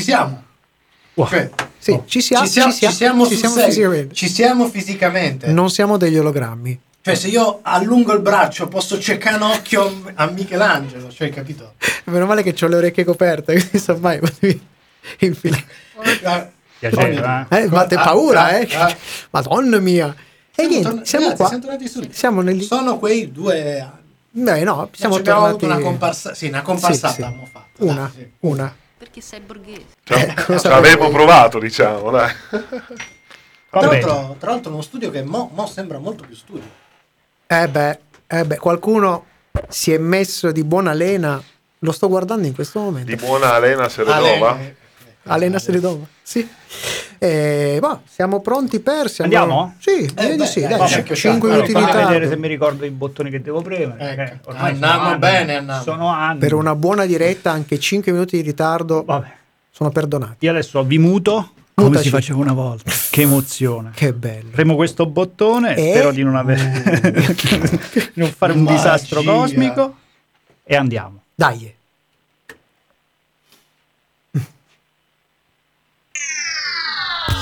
ci siamo. Wow. Cioè, Sì, oh, ci siamo, ci siamo, ci siamo, ci siamo fisicamente. Ci siamo fisicamente. Non siamo degli ologrammi. Cioè, se io allungo il braccio posso cercare un occhio a Michelangelo, cioè, capito? Meno male che ho le orecchie coperte, quindi so mai infilare. Piaceva, Eh, ma te Ah, paura, ah, eh? ah. Madonna mia. E Siamo niente, tornati- siamo ragazzi, qua. siamo tornati nel... Sono quei due anni. Beh, no, siamo Cioè, abbiamo tornati... avuto una comparsa, sì, una comparsata Sì, sì. abbiamo fatto. Una, dai, sì. una. Perché sei borghese. Eh, cosa Ci avevo provato, diciamo, dai. Tra l'altro, tra l'altro uno studio che mo, mo sembra molto più studio. Eh beh, eh beh, qualcuno si è messo di buona lena. Lo sto guardando in questo momento. Di buona Elena Seredova. Ale- Alena Seredova. Sì. Eh, boh, siamo pronti per... Siamo... Andiamo? Sì, di beh, sì. dai, Dai, vabbè, che 5 c'è. minuti di Fammi vedere se ritardo. mi ricordo i bottoni che devo premere. Ecco. sono Andiamo anni. bene, andiamo. Sono anni. Per una buona diretta anche 5 minuti di ritardo Vabbè. sono perdonati. Io adesso vi muto come Mutaci. si faceva una volta. Che emozione. Che bello. Premo questo bottone, E- spero di non, avere... di non fare un Magia. disastro cosmico e andiamo. Dai.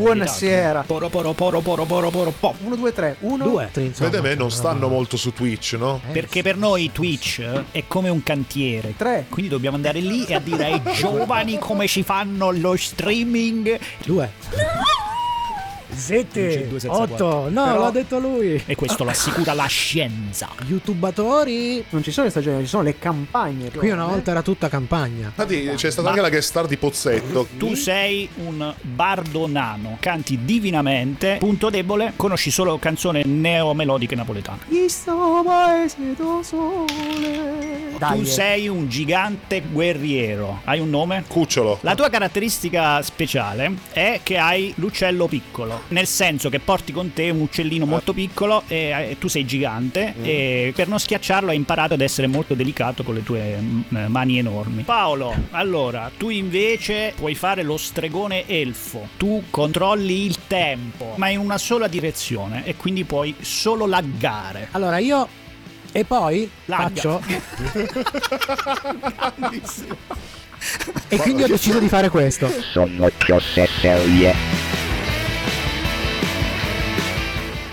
Buonasera. Poro poro poro poro poro poro po. 1 2 3 1 2. Vede me non stanno molto su Twitch, no? Eh, Perché per noi Twitch è come un cantiere. Tre. Quindi dobbiamo andare lì e a dire ai giovani come ci fanno lo streaming. Due. No! 7, 8, no, Però... l'ha detto lui. E questo l'assicura la scienza. Youtubatori, non ci sono le stagioni, ci sono le campagne. Cioè. Qui una volta era tutta campagna. Infatti c'è stata Ma... anche la guest star di Pozzetto. Tu sei un bardo nano, canti divinamente, punto debole, conosci solo canzoni neomelodiche napoletane. Dai, tu sei un gigante guerriero. Hai un nome? Cucciolo. La tua caratteristica speciale è che hai l'uccello piccolo nel senso che porti con te un uccellino molto piccolo e eh, tu sei gigante e per non schiacciarlo hai imparato ad essere molto delicato con le tue mm, mani enormi. Paolo, allora, tu invece puoi fare lo stregone elfo. Tu controlli il tempo, ma in una sola direzione e quindi puoi solo laggare. Allora io. E poi Lagga. faccio. e quindi ho deciso di fare questo. Sono cose serie.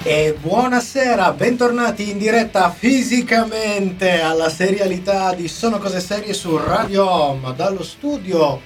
E buonasera, bentornati in diretta fisicamente alla serialità di Sono Cose Serie su Radio Home, dallo studio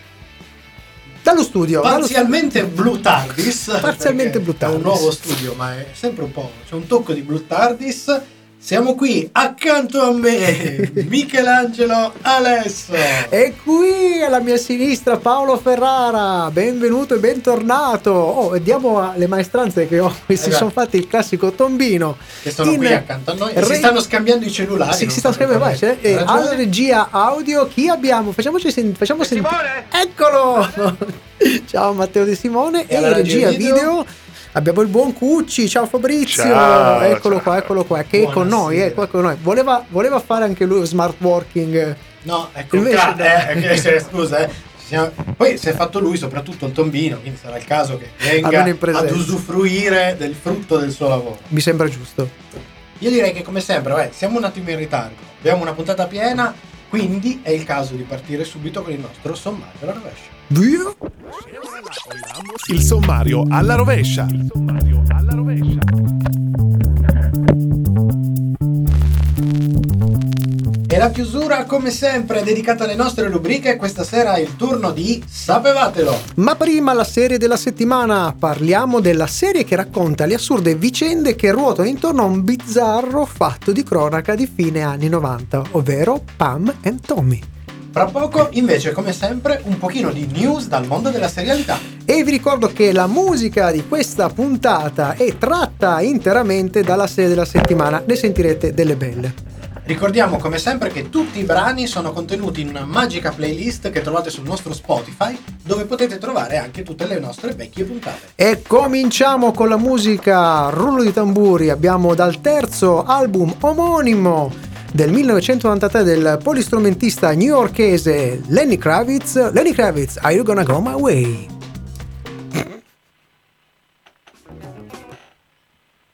Dallo studio. dallo studio. parzialmente Blue Tardis. Parzialmente Blue È un Tardis. nuovo studio, ma è sempre un po', c'è un tocco di Blue Tardis. Siamo qui accanto a me, Michelangelo Alesso. E qui alla mia sinistra Paolo Ferrara, benvenuto e bentornato. Oh, diamo le maestranze che ho, si Esatto. sono fatti il classico tombino. Che sono In qui accanto a noi e si re- stanno scambiando i cellulari. Si sta so per scrivendo quale vai, eh, ragione. alla regia audio chi abbiamo? Facciamoci sen- facciamo sentire. Eccolo! Ciao Matteo De Simone E e, alla regia video? video. Abbiamo il buon Cucci, ciao Fabrizio, Ciao, eccolo ciao. qua, eccolo qua, che è con noi, è qua con noi. Voleva, voleva fare anche lui smart working. No, ecco, Invece ca- no. eh, eh, se- scusa, eh. Poi si è fatto lui soprattutto il tombino, quindi sarà il caso che venga ad usufruire del frutto del suo lavoro. Mi sembra giusto. Io direi che come sempre, vabbè, siamo un attimo in ritardo, abbiamo una puntata piena, quindi è il caso di partire subito con il nostro sommario alla rovescia. Via! Il sommario alla rovescia. E la chiusura, come sempre, è dedicata alle nostre rubriche. Questa sera è il turno di Sapevatelo. Ma prima la serie della settimana, parliamo della serie che racconta le assurde vicende che ruotano intorno a un bizzarro fatto di cronaca di fine anni 90, ovvero Pam and Tommy. Fra poco, invece, come sempre, un pochino di news dal mondo della serialità. E vi ricordo che la musica di questa puntata è tratta interamente dalla serie della settimana, ne sentirete delle belle. Ricordiamo come sempre che tutti i brani sono contenuti in una magica playlist che trovate sul nostro Spotify, dove potete trovare anche tutte le nostre vecchie puntate. E cominciamo con la musica rullo di tamburi. Abbiamo dal terzo album omonimo del 1993 del polistrumentista newyorkese Lenny Kravitz. Lenny Kravitz, Are You Gonna Go My Way?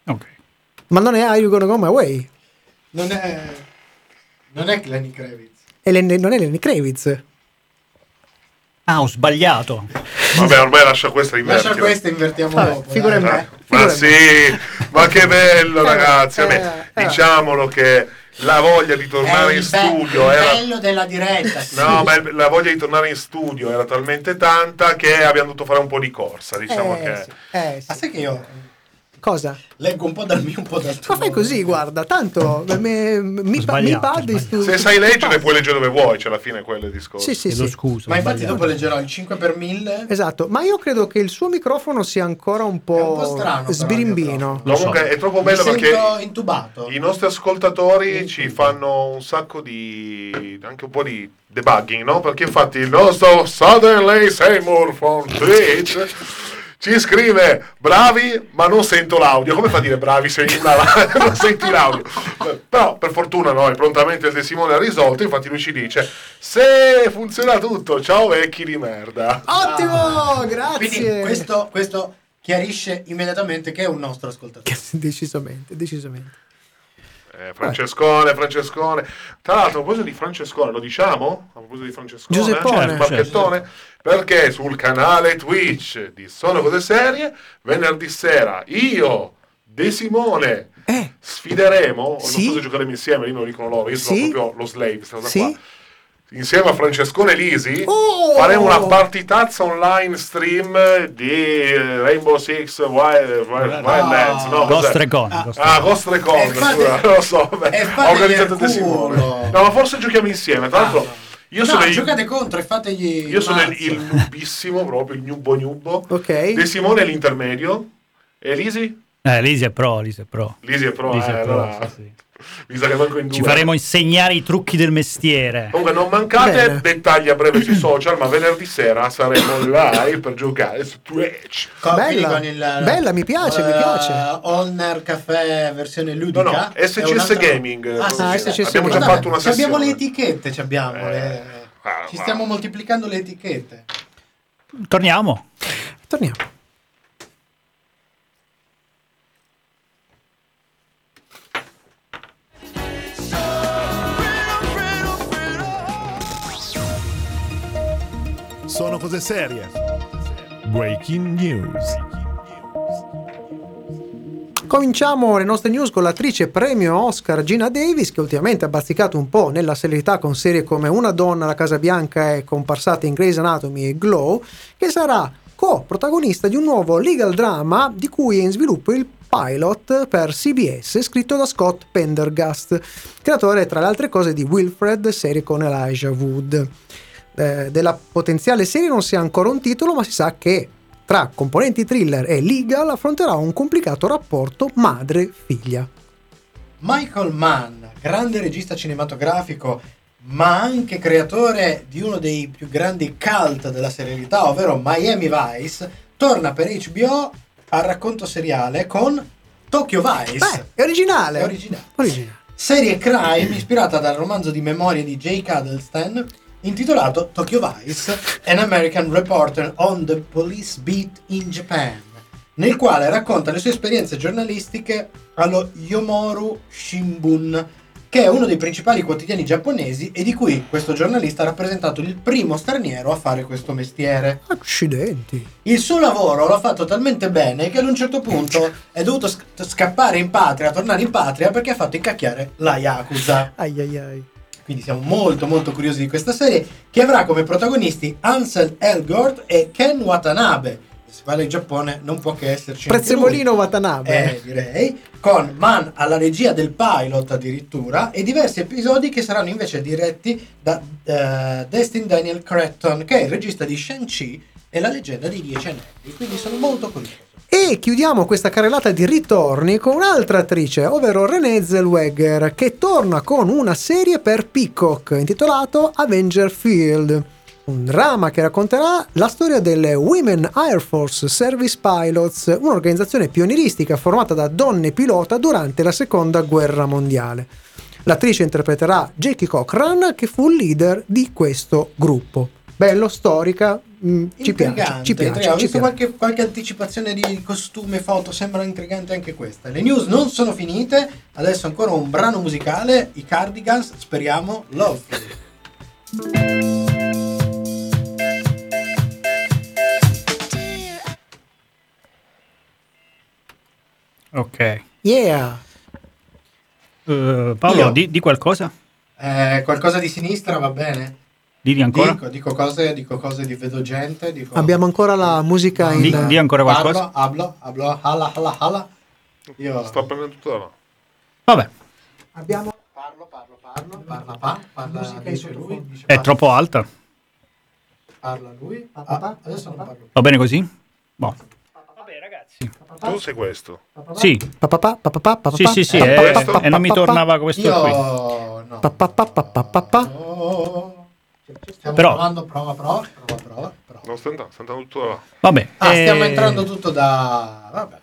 Ok. Ma non è Are You Gonna Go My Way? Non è. Non è Lenny Kravitz. È Lenny- non è Lenny Kravitz. Ah, ho sbagliato. Vabbè, ormai lascia questa in Lascia questo e invertiamo Vabbè, dopo. figura me. Eh, Ma sì, ma che bello ragazzi. Vabbè, eh, eh. diciamolo che la voglia di tornare in be- studio il era... bello della diretta. sì. No, ma la voglia di tornare in studio era talmente tanta che abbiamo dovuto fare un po' di corsa. Diciamo Eh, che... sì, eh, sì. Ma sai che io Cosa? leggo un po' dal mio, un po' dal tuo. Ma fai così, guarda, tanto me- mi, mi sbagliato, pad ho stu- Se sai leggere puoi leggere dove vuoi, cioè alla fine quello discorso. Sì, sì, sì. scusa. Ma infatti sbagliato. dopo leggerò il 5 per 1000. Esatto, ma io credo che il suo microfono sia ancora un po', È un po' strano, però, sbirimbino. microfono. Lo so. Comunque è troppo Mi bello sento perché intubato. i nostri ascoltatori ci fanno un sacco di anche un po' di debugging, no? Perché infatti il nostro Suddenly Seymour from Twitch ci scrive bravi ma non sento l'audio come fa a dire bravi se in una- non senti l'audio però per fortuna noi prontamente il De Simone ha risolto infatti lui ci dice se funziona tutto ciao vecchi di merda Ottimo, grazie. Quindi questo, questo chiarisce immediatamente che è un nostro ascoltatore. decisamente, decisamente. Eh, Francescone, Francescone. Tra l'altro, a proposito di Francescone, lo diciamo? A proposito di Francescone, Giuseppone. Certo, Marchettone, perché sul canale Twitch di Sono Cose Serie, venerdì sera, io, De Simone, Eh, sfideremo, o non Sì? so se giocheremo insieme, lì me lo dicono loro, io sono Sì? proprio lo slave, questa cosa Sì? qua. Insieme a Francescone e Lisi Oh! faremo una partitazza online stream di eh, Rainbow Six Wild, Wild- Wildlands. No? Ghost Recon. Ghost Ah, Ghost Recon, E fate- scusa, non lo so, fategli organizzato De Simone. No, ma forse giochiamo insieme, tra l'altro io sono, no, il, giocate contro e fategli. io sono il, il nubissimo, proprio il nubo nubo. ok. De Simone è l'intermedio. E Lisi? Eh, Lisi è pro, Lisi è pro. Lisi è pro, Lisi eh, è pro, allora, sì, sì. Mi sa che manco in due. Ci faremo insegnare i trucchi del mestiere. Comunque non mancate Bene. dettagli a breve sui social, ma venerdì sera saremo live per giocare su Twitch. Bella, il, bella, mi piace, mi eh, piace. Holner Caffè versione No, ludica. no, È SCS altro- Gaming. Ah, Ah, SCS Abbiamo già Gaming. fatto una Ci abbiamo sessione. le etichette, ci abbiamo. Eh, le- ah, Ci stiamo moltiplicando le etichette. Torniamo. Torniamo. Sono cose serie. Breaking news. Cominciamo le nostre news con l'attrice premio Oscar Gina Davis, che ultimamente ha bazzicato un po' nella serietà con serie come Una donna alla Casa Bianca e comparsate in Grey's Anatomy e Glow, che sarà co-protagonista di un nuovo legal drama di cui è in sviluppo il pilot per CBS scritto da Scott Pendergast, creatore tra le altre cose di Wilfred, serie con Elijah Wood. Eh, della potenziale serie non si ha ancora un titolo, ma si sa che tra componenti thriller e legal affronterà un complicato rapporto madre-figlia. Michael Mann, grande regista cinematografico, ma anche creatore di uno dei più grandi cult della serialità, ovvero Miami Vice, torna per HBO al racconto seriale con Tokyo Vice. Beh, è originale. È originale. Originale. Serie crime ispirata dal romanzo di memorie di Jake Adelstein intitolato Tokyo Vice, An American Reporter on the Police Beat in Japan, nel quale racconta le sue esperienze giornalistiche allo Yomoru Shimbun, che è uno dei principali quotidiani giapponesi e di cui questo giornalista ha rappresentato il primo straniero a fare questo mestiere. Accidenti. Il suo lavoro l'ha fatto talmente bene che ad un certo punto è dovuto sc- scappare in patria, tornare in patria perché ha fatto incacchiare la Yakuza. Ai ai ai. Quindi siamo molto molto curiosi di questa serie che avrà come protagonisti Ansel Elgort e Ken Watanabe. Se parla in Giappone non può che esserci Prezzemolino. Watanabe. Eh, direi, con Man alla regia del pilot addirittura e diversi episodi che saranno invece diretti da eh, Destin Daniel Cretton, che è il regista di Shang-Chi e la leggenda dei Dieci Anelli. Quindi sono molto curioso. E chiudiamo questa carrellata di ritorni con un'altra attrice, ovvero Renée Zellweger, che torna con una serie per Peacock intitolato Avenger Field. Un drama che racconterà la storia delle Women Air Force Service Pilots, un'organizzazione pionieristica formata da donne pilota durante la seconda guerra mondiale. L'attrice interpreterà Jackie Cochran, che fu il leader di questo gruppo. Bello, storica, mm, ci piace, Intrigante, ci piace. intrigante. Ho ci visto piace. qualche, qualche anticipazione di costume, foto, sembra intrigante anche questa. Le news non sono finite, adesso ancora un brano musicale, i Cardigans, speriamo, Love. Ok. Yeah! Eh, Paolo, di, di qualcosa? Eh, qualcosa di sinistra va bene? Dì ancora? Dico, dico cose, dico cose di vedo gente, dico... Abbiamo ancora la musica in... Di, di ancora qualcosa? hablo, hablo, hala, hala, hala. Io Sto prendendo tutto da là. Vabbè, Abbiamo... parlo, parlo, parlo, parla pa, parla, Musica dice lui, dice è troppo alta. Parla lui, Pa, Ah, pa, pa, adesso pa, non pa. parlo. Va bene così? Boh. Vabbè, ragazzi. Tu sei questo. Sì, sì, sì, sì, eh, pa, questo- pa, pa, e non mi pa, pa, tornava questo qui. Io no. Stiamo Però- provando, prova, prova, prova, prova, prova. Non sta andando, sta andando tutto da là. Vabbè. Ah, stiamo eh, entrando tutto da... Vabbè.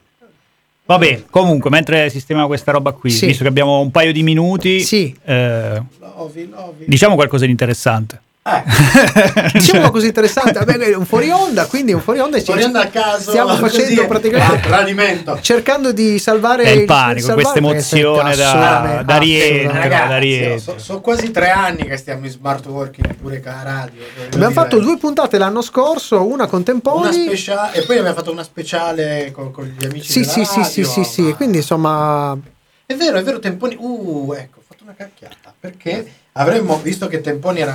Vabbè, comunque, mentre sistemiamo questa roba qui, Sì. visto che abbiamo un paio di minuti, Sì. eh, Lovi, lovi. diciamo qualcosa di interessante. Eh, Diciamo così interessante, Vabbè, è un fuori onda, quindi un fuori onda ci- fuori onda a caso. stiamo facendo praticamente ah, tradimento. cercando di salvare È il panico, questa emozione da- da rientro. da rientro. sono so quasi tre anni che stiamo in smart working pure con la radio. Abbiamo dire. fatto due puntate l'anno scorso, una con una Temponi. speciale e poi abbiamo fatto una speciale con, con gli amici Sì, della sì, sì, sì, radio, sì, sì, ma- quindi insomma È vero, è vero, Temponi. Uh, ecco, ho fatto una cacchiata. Perché avremmo, visto che Temponi era.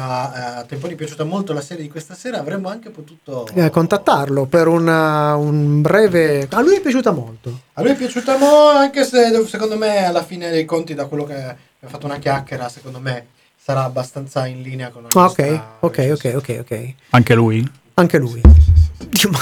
eh, a Temponi è piaciuta molto la serie di questa sera, avremmo anche potuto. eh, contattarlo per una- un breve... A lui è piaciuta molto. A lui è piaciuta molto, anche se secondo me alla fine dei conti, da quello che abbiamo fatto una chiacchiera, secondo me sarà abbastanza in linea con la Ah, nostra ok, ok, ok, ok. Anche lui? Anche lui. Dio, ma-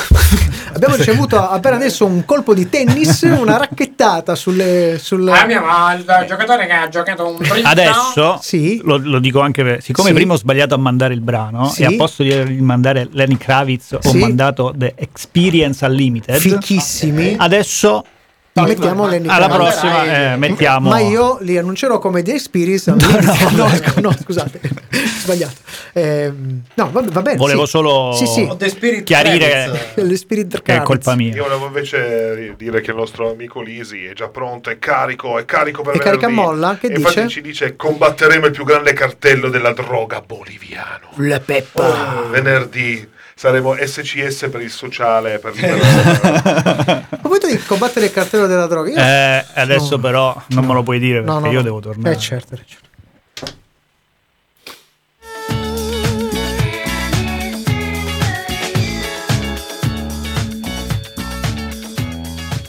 Abbiamo ricevuto appena adesso un colpo di tennis, una racchettata sulle... sulle... Ah, mia madre, il giocatore che ha giocato un primo Adesso Sì. lo, lo dico anche per, siccome Sì. prima ho sbagliato a mandare il brano Sì. e a posto di mandare Lenny Kravitz ho Sì. mandato The Experience Unlimited. Fichissimi. Adesso mettiamo Lenny alla prossima eh, mettiamo Ma io li annuncerò come The Experience. No, scu- no, scusate, sbagliato. Ehm, no, va, va bene. Volevo sì. solo Sì, sì. O The Spirit chiarire. Le che è colpa Io mia. volevo invece dire che il nostro amico Lisi è già pronto, è carico, è carico per È carica venerdì. molla? Che E infatti dice? ci dice combatteremo il più grande cartello della droga boliviano. La peppa. Venerdì saremo SCS per il sociale, per A proposito di combattere il cartello della droga, io... Eh, adesso No. però non me lo puoi dire perché No, no, io no. devo tornare. Eh certo, eh, certo.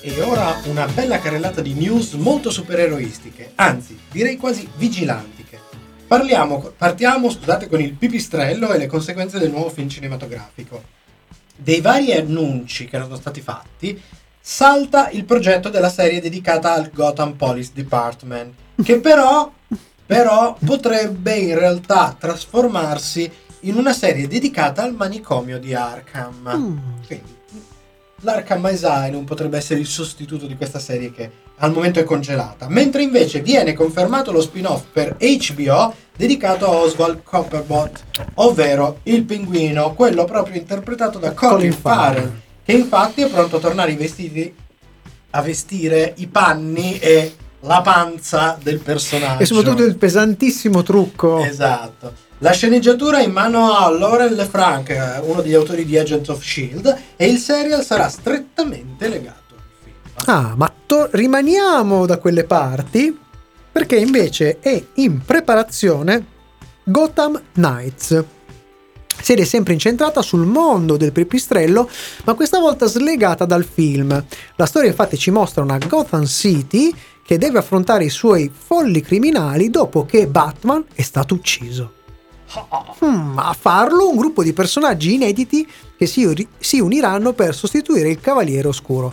E ora una bella carrellata di news molto supereroistiche, anzi direi quasi vigilantiche. Parliamo, partiamo scusate, con il pipistrello e le conseguenze del nuovo film cinematografico. Dei vari annunci che erano stati fatti, salta il progetto della serie dedicata al Gotham Police Department, che però, però potrebbe in realtà trasformarsi in una serie dedicata al manicomio di Arkham. Mm. Quindi, l'Arkham Asylum potrebbe essere il sostituto di questa serie che al momento è congelata, mentre invece viene confermato lo spin-off per HBO dedicato a Oswald Copperbot, ovvero il pinguino, quello proprio interpretato da Colin, Colin Farrell. Che infatti è pronto a tornare i vestiti a vestire i panni e la panza del personaggio. E soprattutto il pesantissimo trucco. Esatto. La sceneggiatura è in mano a Lauren LeFranc, uno degli autori di Agents of Shield, e il serial sarà strettamente legato al film. Ah, ma to- rimaniamo da quelle parti perché invece è in preparazione Gotham Knights. Serie sempre incentrata sul mondo del pipistrello, ma questa volta slegata dal film. La storia infatti ci mostra una Gotham City che deve affrontare i suoi folli criminali dopo che Batman è stato ucciso. Hmm, a farlo un gruppo di personaggi inediti che si, si uniranno per sostituire il Cavaliere Oscuro.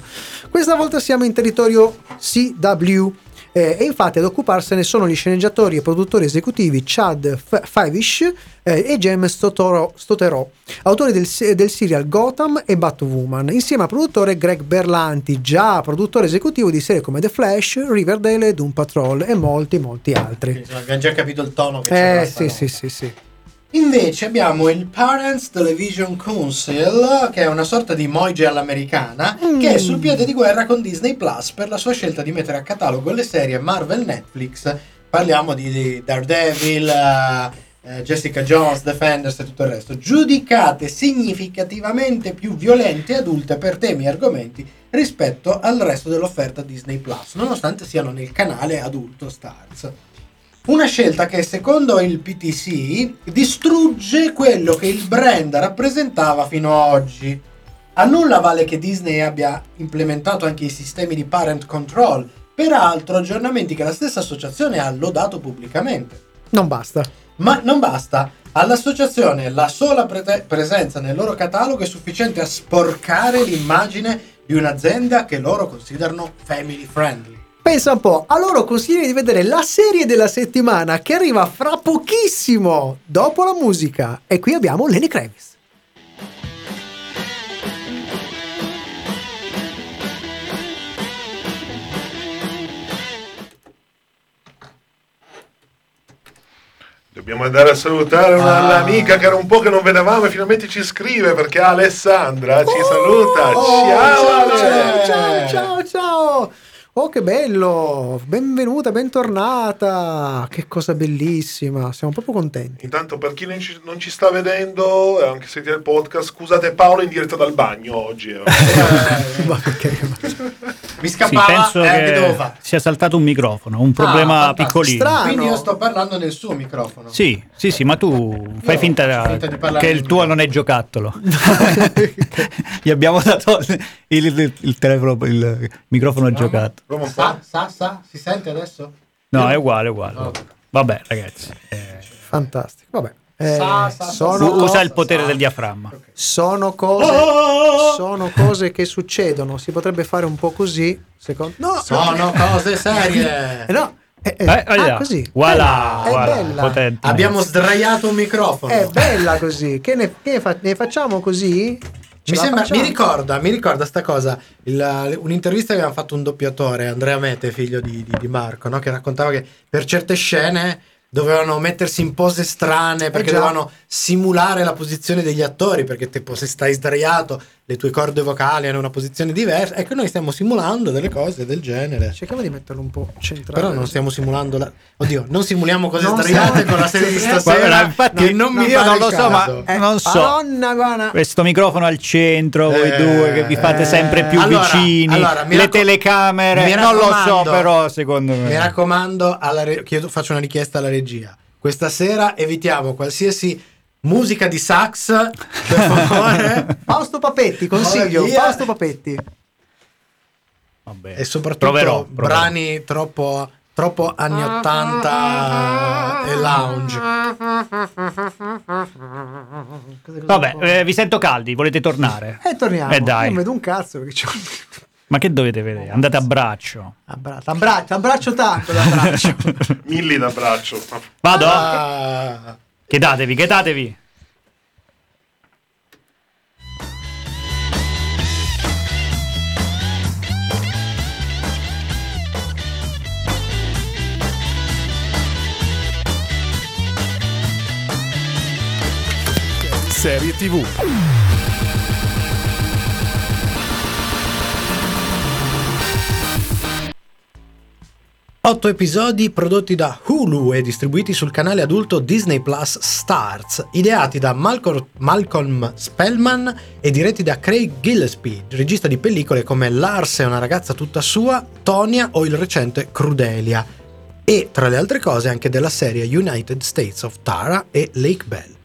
Questa volta siamo in territorio CW. eh, e infatti ad occuparsene sono gli sceneggiatori e produttori esecutivi Chad F- Favish eh, e James Stotoro- Stoterò, autori del, del serial Gotham e Batwoman, insieme al produttore Greg Berlanti, già produttore esecutivo di serie come The Flash, Riverdale, Doom Patrol e molti molti altri. Abbiamo già capito il tono che c'è. Eh sì sì sì sì. Invece abbiamo il Parents Television Council, che è una sorta di Moige all'americana, che è sul piede di guerra con Disney Plus per la sua scelta di mettere a catalogo le serie Marvel Netflix. Parliamo di, di Daredevil, eh, eh, Jessica Jones, Defenders e tutto il resto, giudicate significativamente più violente e adulte per temi e argomenti rispetto al resto dell'offerta Disney Plus, nonostante siano nel canale adulto Stars. Una scelta che secondo il PTC distrugge quello che il brand rappresentava fino a oggi. A nulla vale che Disney abbia implementato anche i sistemi di parent control, peraltro aggiornamenti che la stessa associazione ha lodato pubblicamente. Non basta. Ma non basta, all'associazione la sola pre- presenza nel loro catalogo è sufficiente a sporcare l'immagine di un'azienda che loro considerano family friendly. Pensa un po', a loro consiglio di vedere la serie della settimana che arriva fra pochissimo, dopo la musica. E qui abbiamo Lenny Kravitz. Dobbiamo andare a salutare una, Ah. l'amica che era un po' che non vedevamo e finalmente ci scrive perché Alessandra ci saluta. Oh, ciao, ciao, Ale! ciao, ciao, ciao. Oh, che bello! Benvenuta, bentornata. Che cosa bellissima. Siamo proprio contenti. Intanto per chi non ci, non ci sta vedendo, e anche sentire il podcast, scusate Paolo in diretta dal bagno oggi. eh. Ma perché? Mi Sì, scappava, penso eh, che devo fare? sia saltato un microfono, un problema Ah, piccolino. Strano. Quindi io sto parlando nel suo microfono. Sì, sì, sì, ma tu fai Io finta, faccio finta di parlare che il tuo non è giocattolo. Gli abbiamo dato il, il- il telefono, il microfono giocattolo. Proviamo un Sa, po'. sa, sa, si sente adesso? No, è uguale, è uguale. No. Vabbè, ragazzi, eh, Fantastico. Vabbè. Eh, Sa, sa, sono, usa sa, il potere sa. del diaframma. sono cose, Oh! sono cose che succedono. Si potrebbe fare un po' così. Secondo... No, Sono cose serie. Eh, no. Eh, eh, Eh, ah, così. Voilà, È voilà, bella. potente. Abbiamo sdraiato un microfono. È bella così. Che ne, che ne fa- ne facciamo così? Mi, sembra, mi ricorda, mi ricorda sta cosa, il- un'intervista che aveva fatto un doppiatore, Andrea Mete, figlio di, di- di Marco, no? che raccontava che per certe scene dovevano mettersi in pose strane perché Eh dovevano simulare la posizione degli attori, perché tipo se stai sdraiato le tue corde vocali hanno una posizione diversa. Ecco, noi stiamo simulando delle cose del genere. Cerchiamo di metterlo un po' centrale. Però non stiamo simulando la... Oddio, non simuliamo cose Non siamo- con la serie di Guarda, stasera. infatti, non, non mi io pare non lo so, ma- caso. Eh, non so. Madonna, guarda. Questo microfono al centro, voi Eh, due che vi fate eh. sempre più Allora, vicini, allora, le racco- telecamere, mi non lo so, però secondo me. Mi raccomando, alla re- chiedo- faccio una richiesta alla regia. Questa sera evitiamo qualsiasi musica di sax, per favore. Fausto Papetti, consiglio. Fausto Papetti. Vabbè. e soprattutto Proverò, proverò. brani troppo, troppo anni 80 e lounge. Vabbè, eh, vi sento caldi, volete tornare? E torniamo. Eh, dai. Non vedo un cazzo perché c'ho Ma che dovete vedere? Andate a braccio. abbraccio, abbraccio, abbraccio tanto l'abbraccio. Milli d'abbraccio. Vado? Ah, Chiedatevi, chiedatevi. Serie TV. Otto episodi prodotti da Hulu e distribuiti sul canale adulto Disney Plus Stars, ideati da Malcolm, Malcolm Spellman e diretti da Craig Gillespie, regista di pellicole come Lars è una ragazza tutta sua, Tonya o il recente Crudelia, e tra le altre cose anche della serie United States of Tara e Lake Bell.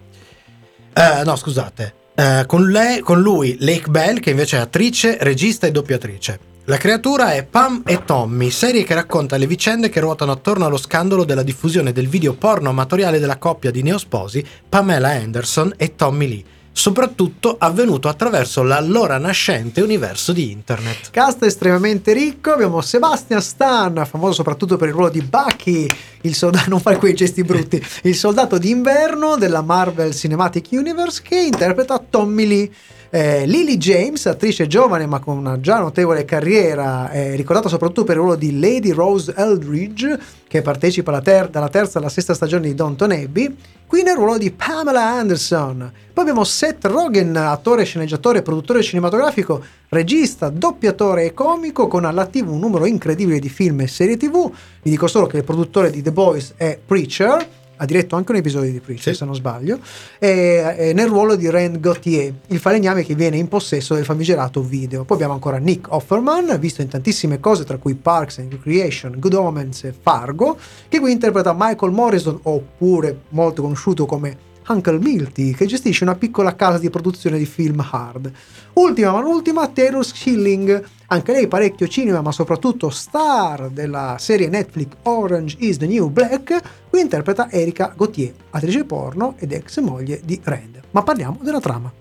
Eh, no, scusate. Eh, con, lei- con lui Lake Bell, che invece è attrice, regista e doppiatrice. La creatura è Pam e Tommy, serie che racconta le vicende che ruotano attorno allo scandalo della diffusione del video porno amatoriale della coppia di neosposi Pamela Anderson e Tommy Lee, soprattutto avvenuto attraverso l'allora nascente universo di internet. Cast estremamente ricco, abbiamo Sebastian Stan, famoso soprattutto per il ruolo di Bucky, il soldato, non fare quei gesti brutti, il soldato d'inverno della Marvel Cinematic Universe che interpreta Tommy Lee. Eh, Lily James, attrice giovane ma con una già notevole carriera, è ricordata soprattutto per il ruolo di Lady Rose Eldridge, che partecipa alla ter- dalla terza alla sesta stagione di Downton Abbey, qui nel ruolo di Pamela Anderson. Poi abbiamo Seth Rogen, attore, sceneggiatore, produttore cinematografico, regista, doppiatore e comico, con all'attivo un numero incredibile di film e serie tv. Vi dico solo che il produttore di The Boys è Preacher, ha diretto anche un episodio di Preacher, Sì. se non sbaglio, e, e nel ruolo di Rand Gauthier, il falegname che viene in possesso del famigerato video. Poi abbiamo ancora Nick Offerman, visto in tantissime cose, tra cui Parks and Recreation, Good Omens e Fargo, che qui interpreta Michael Morrison, oppure molto conosciuto come Uncle Milty, che gestisce una piccola casa di produzione di film hard. Ultima ma non ultima, Taylor Schilling, anche lei parecchio cinema, ma soprattutto star della serie Netflix Orange is the New Black, qui interpreta Erika Gauthier, attrice porno ed ex moglie di Rand. Ma parliamo della trama.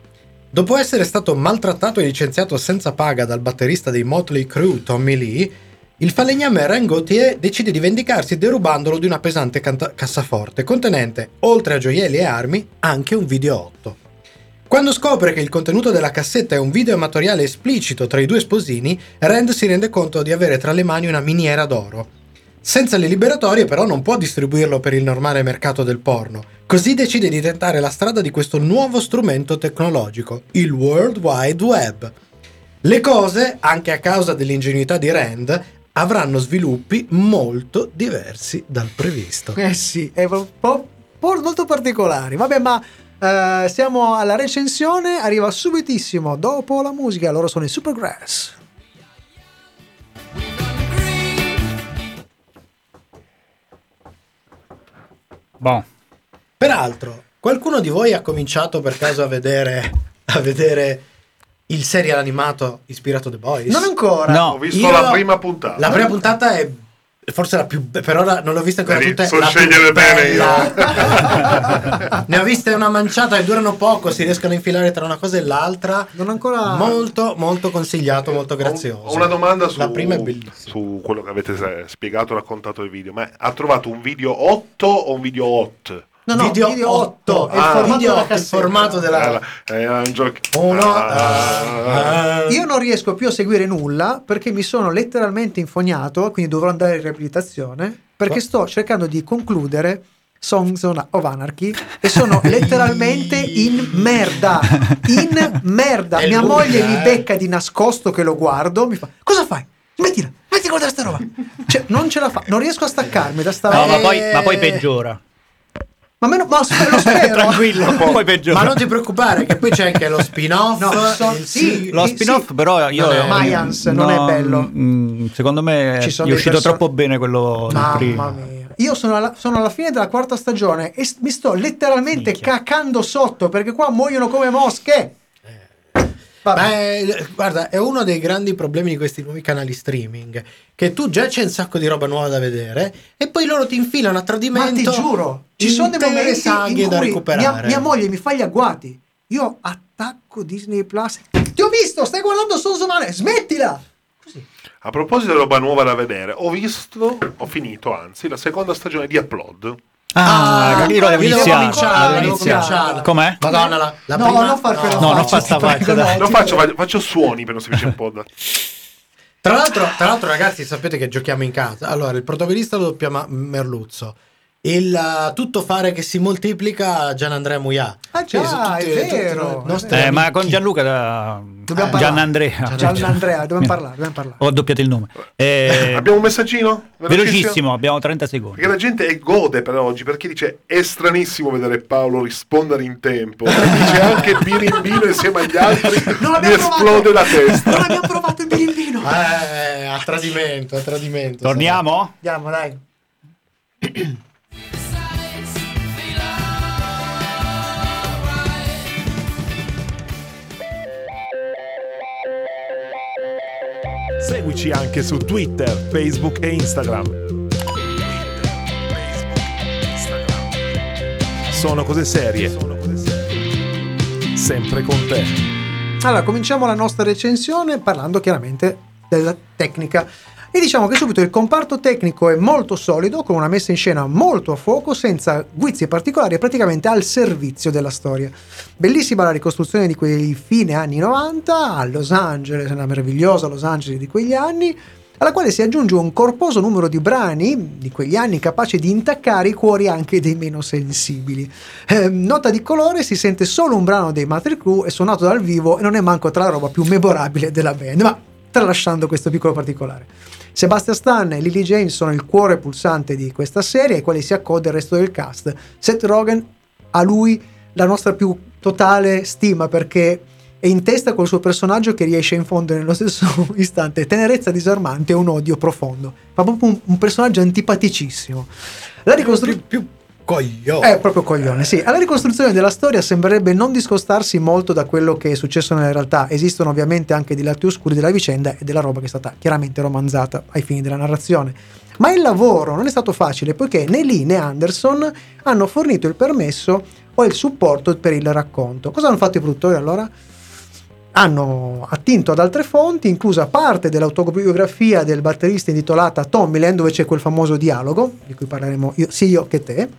Dopo essere stato maltrattato e licenziato senza paga dal batterista dei Motley Crue Tommy Lee, il falegname Ren Gauthier decide di vendicarsi derubandolo di una pesante canta- cassaforte contenente, oltre a gioielli e armi, anche un video 8. Quando scopre che il contenuto della cassetta è un video amatoriale esplicito tra i due sposini, Rand si rende conto di avere tra le mani una miniera d'oro. Senza le liberatorie però non può distribuirlo per il normale mercato del porno, così decide di tentare la strada di questo nuovo strumento tecnologico, il World Wide Web. Le cose, anche a causa dell'ingenuità di Rand, avranno sviluppi molto diversi dal previsto. Eh sì, è un po', molto particolari. Vabbè, ma eh, siamo alla recensione, arriva subitissimo dopo la musica. Loro sono i Supergrass. Boh. Peraltro, qualcuno di voi ha cominciato per caso a vedere, a vedere il serial animato ispirato a The Boys? Non ancora. No. Ho visto Io- la prima puntata. La prima puntata è forse la più be- per ora non l'ho vista ancora Vedi, tutte so scegliere bene bella. ne ho viste una manciata e durano poco si riescono a infilare tra una cosa e l'altra Non ancora. molto molto consigliato molto grazioso Ho una domanda su, la prima è bellissima su quello che avete spiegato, raccontato il video. Ma ha trovato un video 8 o un video 8? No, no, video, video 8 8, è il formato video della 8, il cassetta. formato della Era, era un gioco. uno Ah. ah, Io non riesco più a seguire nulla perché mi sono letteralmente infognato, quindi dovrò andare in riabilitazione perché sto cercando di concludere Songs of Anarchy e sono letteralmente in merda. In merda. È Mia lunga, moglie mi eh. becca di nascosto che lo guardo, mi fa "Cosa fai? Smettila, smetti di guardare sta roba". Cioè, non ce la fa, non riesco a staccarmi da sta No, roba. ma poi, Eh. ma poi peggiora. Ma meno ma lo spero. Tranquillo, poi peggiora. ma non ti preoccupare che poi c'è anche lo spin-off No, so- il sì, sì- Lo sì, spin-off, sì. però, io. Non è- Mayans non è bello. mm, secondo me è uscito perso- troppo bene quello del Mamma primo. mia. Io sono alla, sono alla fine della quarta stagione e mi sto letteralmente Minchia. cacando sotto perché qua muoiono come mosche. Vabbè. Beh, guarda, è uno dei grandi problemi di questi nuovi canali streaming. Che tu già c'è un sacco di roba nuova da vedere, e poi loro ti infilano a Ma tradimento. ti giuro, ci sono dei momenti saghe in da cui recuperare. mia, mia moglie mi fa gli agguati. Io attacco Disney Plus. Ti ho visto, stai guardando Sons of Anarchy, smettila! Così. A proposito di roba nuova da vedere, ho visto, ho finito anzi, la seconda stagione di Upload. Ah, io lo devo io devo iniziare. devo iniziare. cominciare. Com'è? Madonna, la, la no, prima... non far quella No, non fa sta faccia, dai. no, ti faccio, faccio suoni per non si un po'. Tra l'altro, tra l'altro, ragazzi, sapete che giochiamo in casa. Allora, il protagonista lo doppia Merluzzo. Il uh, tutto fare che si moltiplica Gianandrea Muia. Ah, già, sono è vero, Eh, ma con Gianluca da... Dobbiamo Gian parlare. Andrea. Gian Andrea, dobbiamo parlare, dobbiamo parlare. Ho doppiato il nome. Eh, Abbiamo un messaggino? velocissimo, abbiamo 30 secondi. Perché la gente gode per oggi, perché dice è stranissimo vedere Paolo rispondere in tempo. dice anche birimbino insieme agli altri Non mi esplode provato. la testa. Non abbiamo provato il birimbino. Eh, a tradimento, a tradimento. Torniamo? Andiamo, dai. Seguici anche su Twitter, Facebook e Instagram. Sono cose serie. Sempre con te. Allora, cominciamo la nostra recensione parlando chiaramente della tecnica. E diciamo che subito il comparto tecnico è molto solido, con una messa in scena molto a fuoco, senza guizzi particolari e praticamente al servizio della storia. Bellissima la ricostruzione di quei fine anni 90 a Los Angeles, una meravigliosa Los Angeles di quegli anni, alla quale si aggiunge un corposo numero di brani di quegli anni capace di intaccare i cuori anche dei meno sensibili. Eh, nota di colore si sente solo un brano dei Matter Crew e suonato dal vivo e non è manco tra la roba più memorabile della band, ma tralasciando questo piccolo particolare. Sebastian Stan e Lily James sono il cuore pulsante di questa serie ai quali si accode il resto del cast. Seth Rogen a lui la nostra più totale stima perché è in testa col suo personaggio che riesce a infondere nello stesso istante tenerezza disarmante e un odio profondo. Fa proprio un, un personaggio antipaticissimo. La ricostruzione più, più coglione. è proprio coglione, sì. Alla ricostruzione della storia sembrerebbe non discostarsi molto da quello che è successo nella realtà. Esistono ovviamente anche dei lati oscuri della vicenda e della roba che è stata chiaramente romanzata ai fini della narrazione. Ma il lavoro non è stato facile poiché né Lee né Anderson hanno fornito il permesso o il supporto per il racconto. Cosa hanno fatto i produttori allora? hanno attinto ad altre fonti, inclusa parte dell'autobiografia del batterista intitolata Tommyland, dove c'è quel famoso dialogo, di cui parleremo io, sia io che te,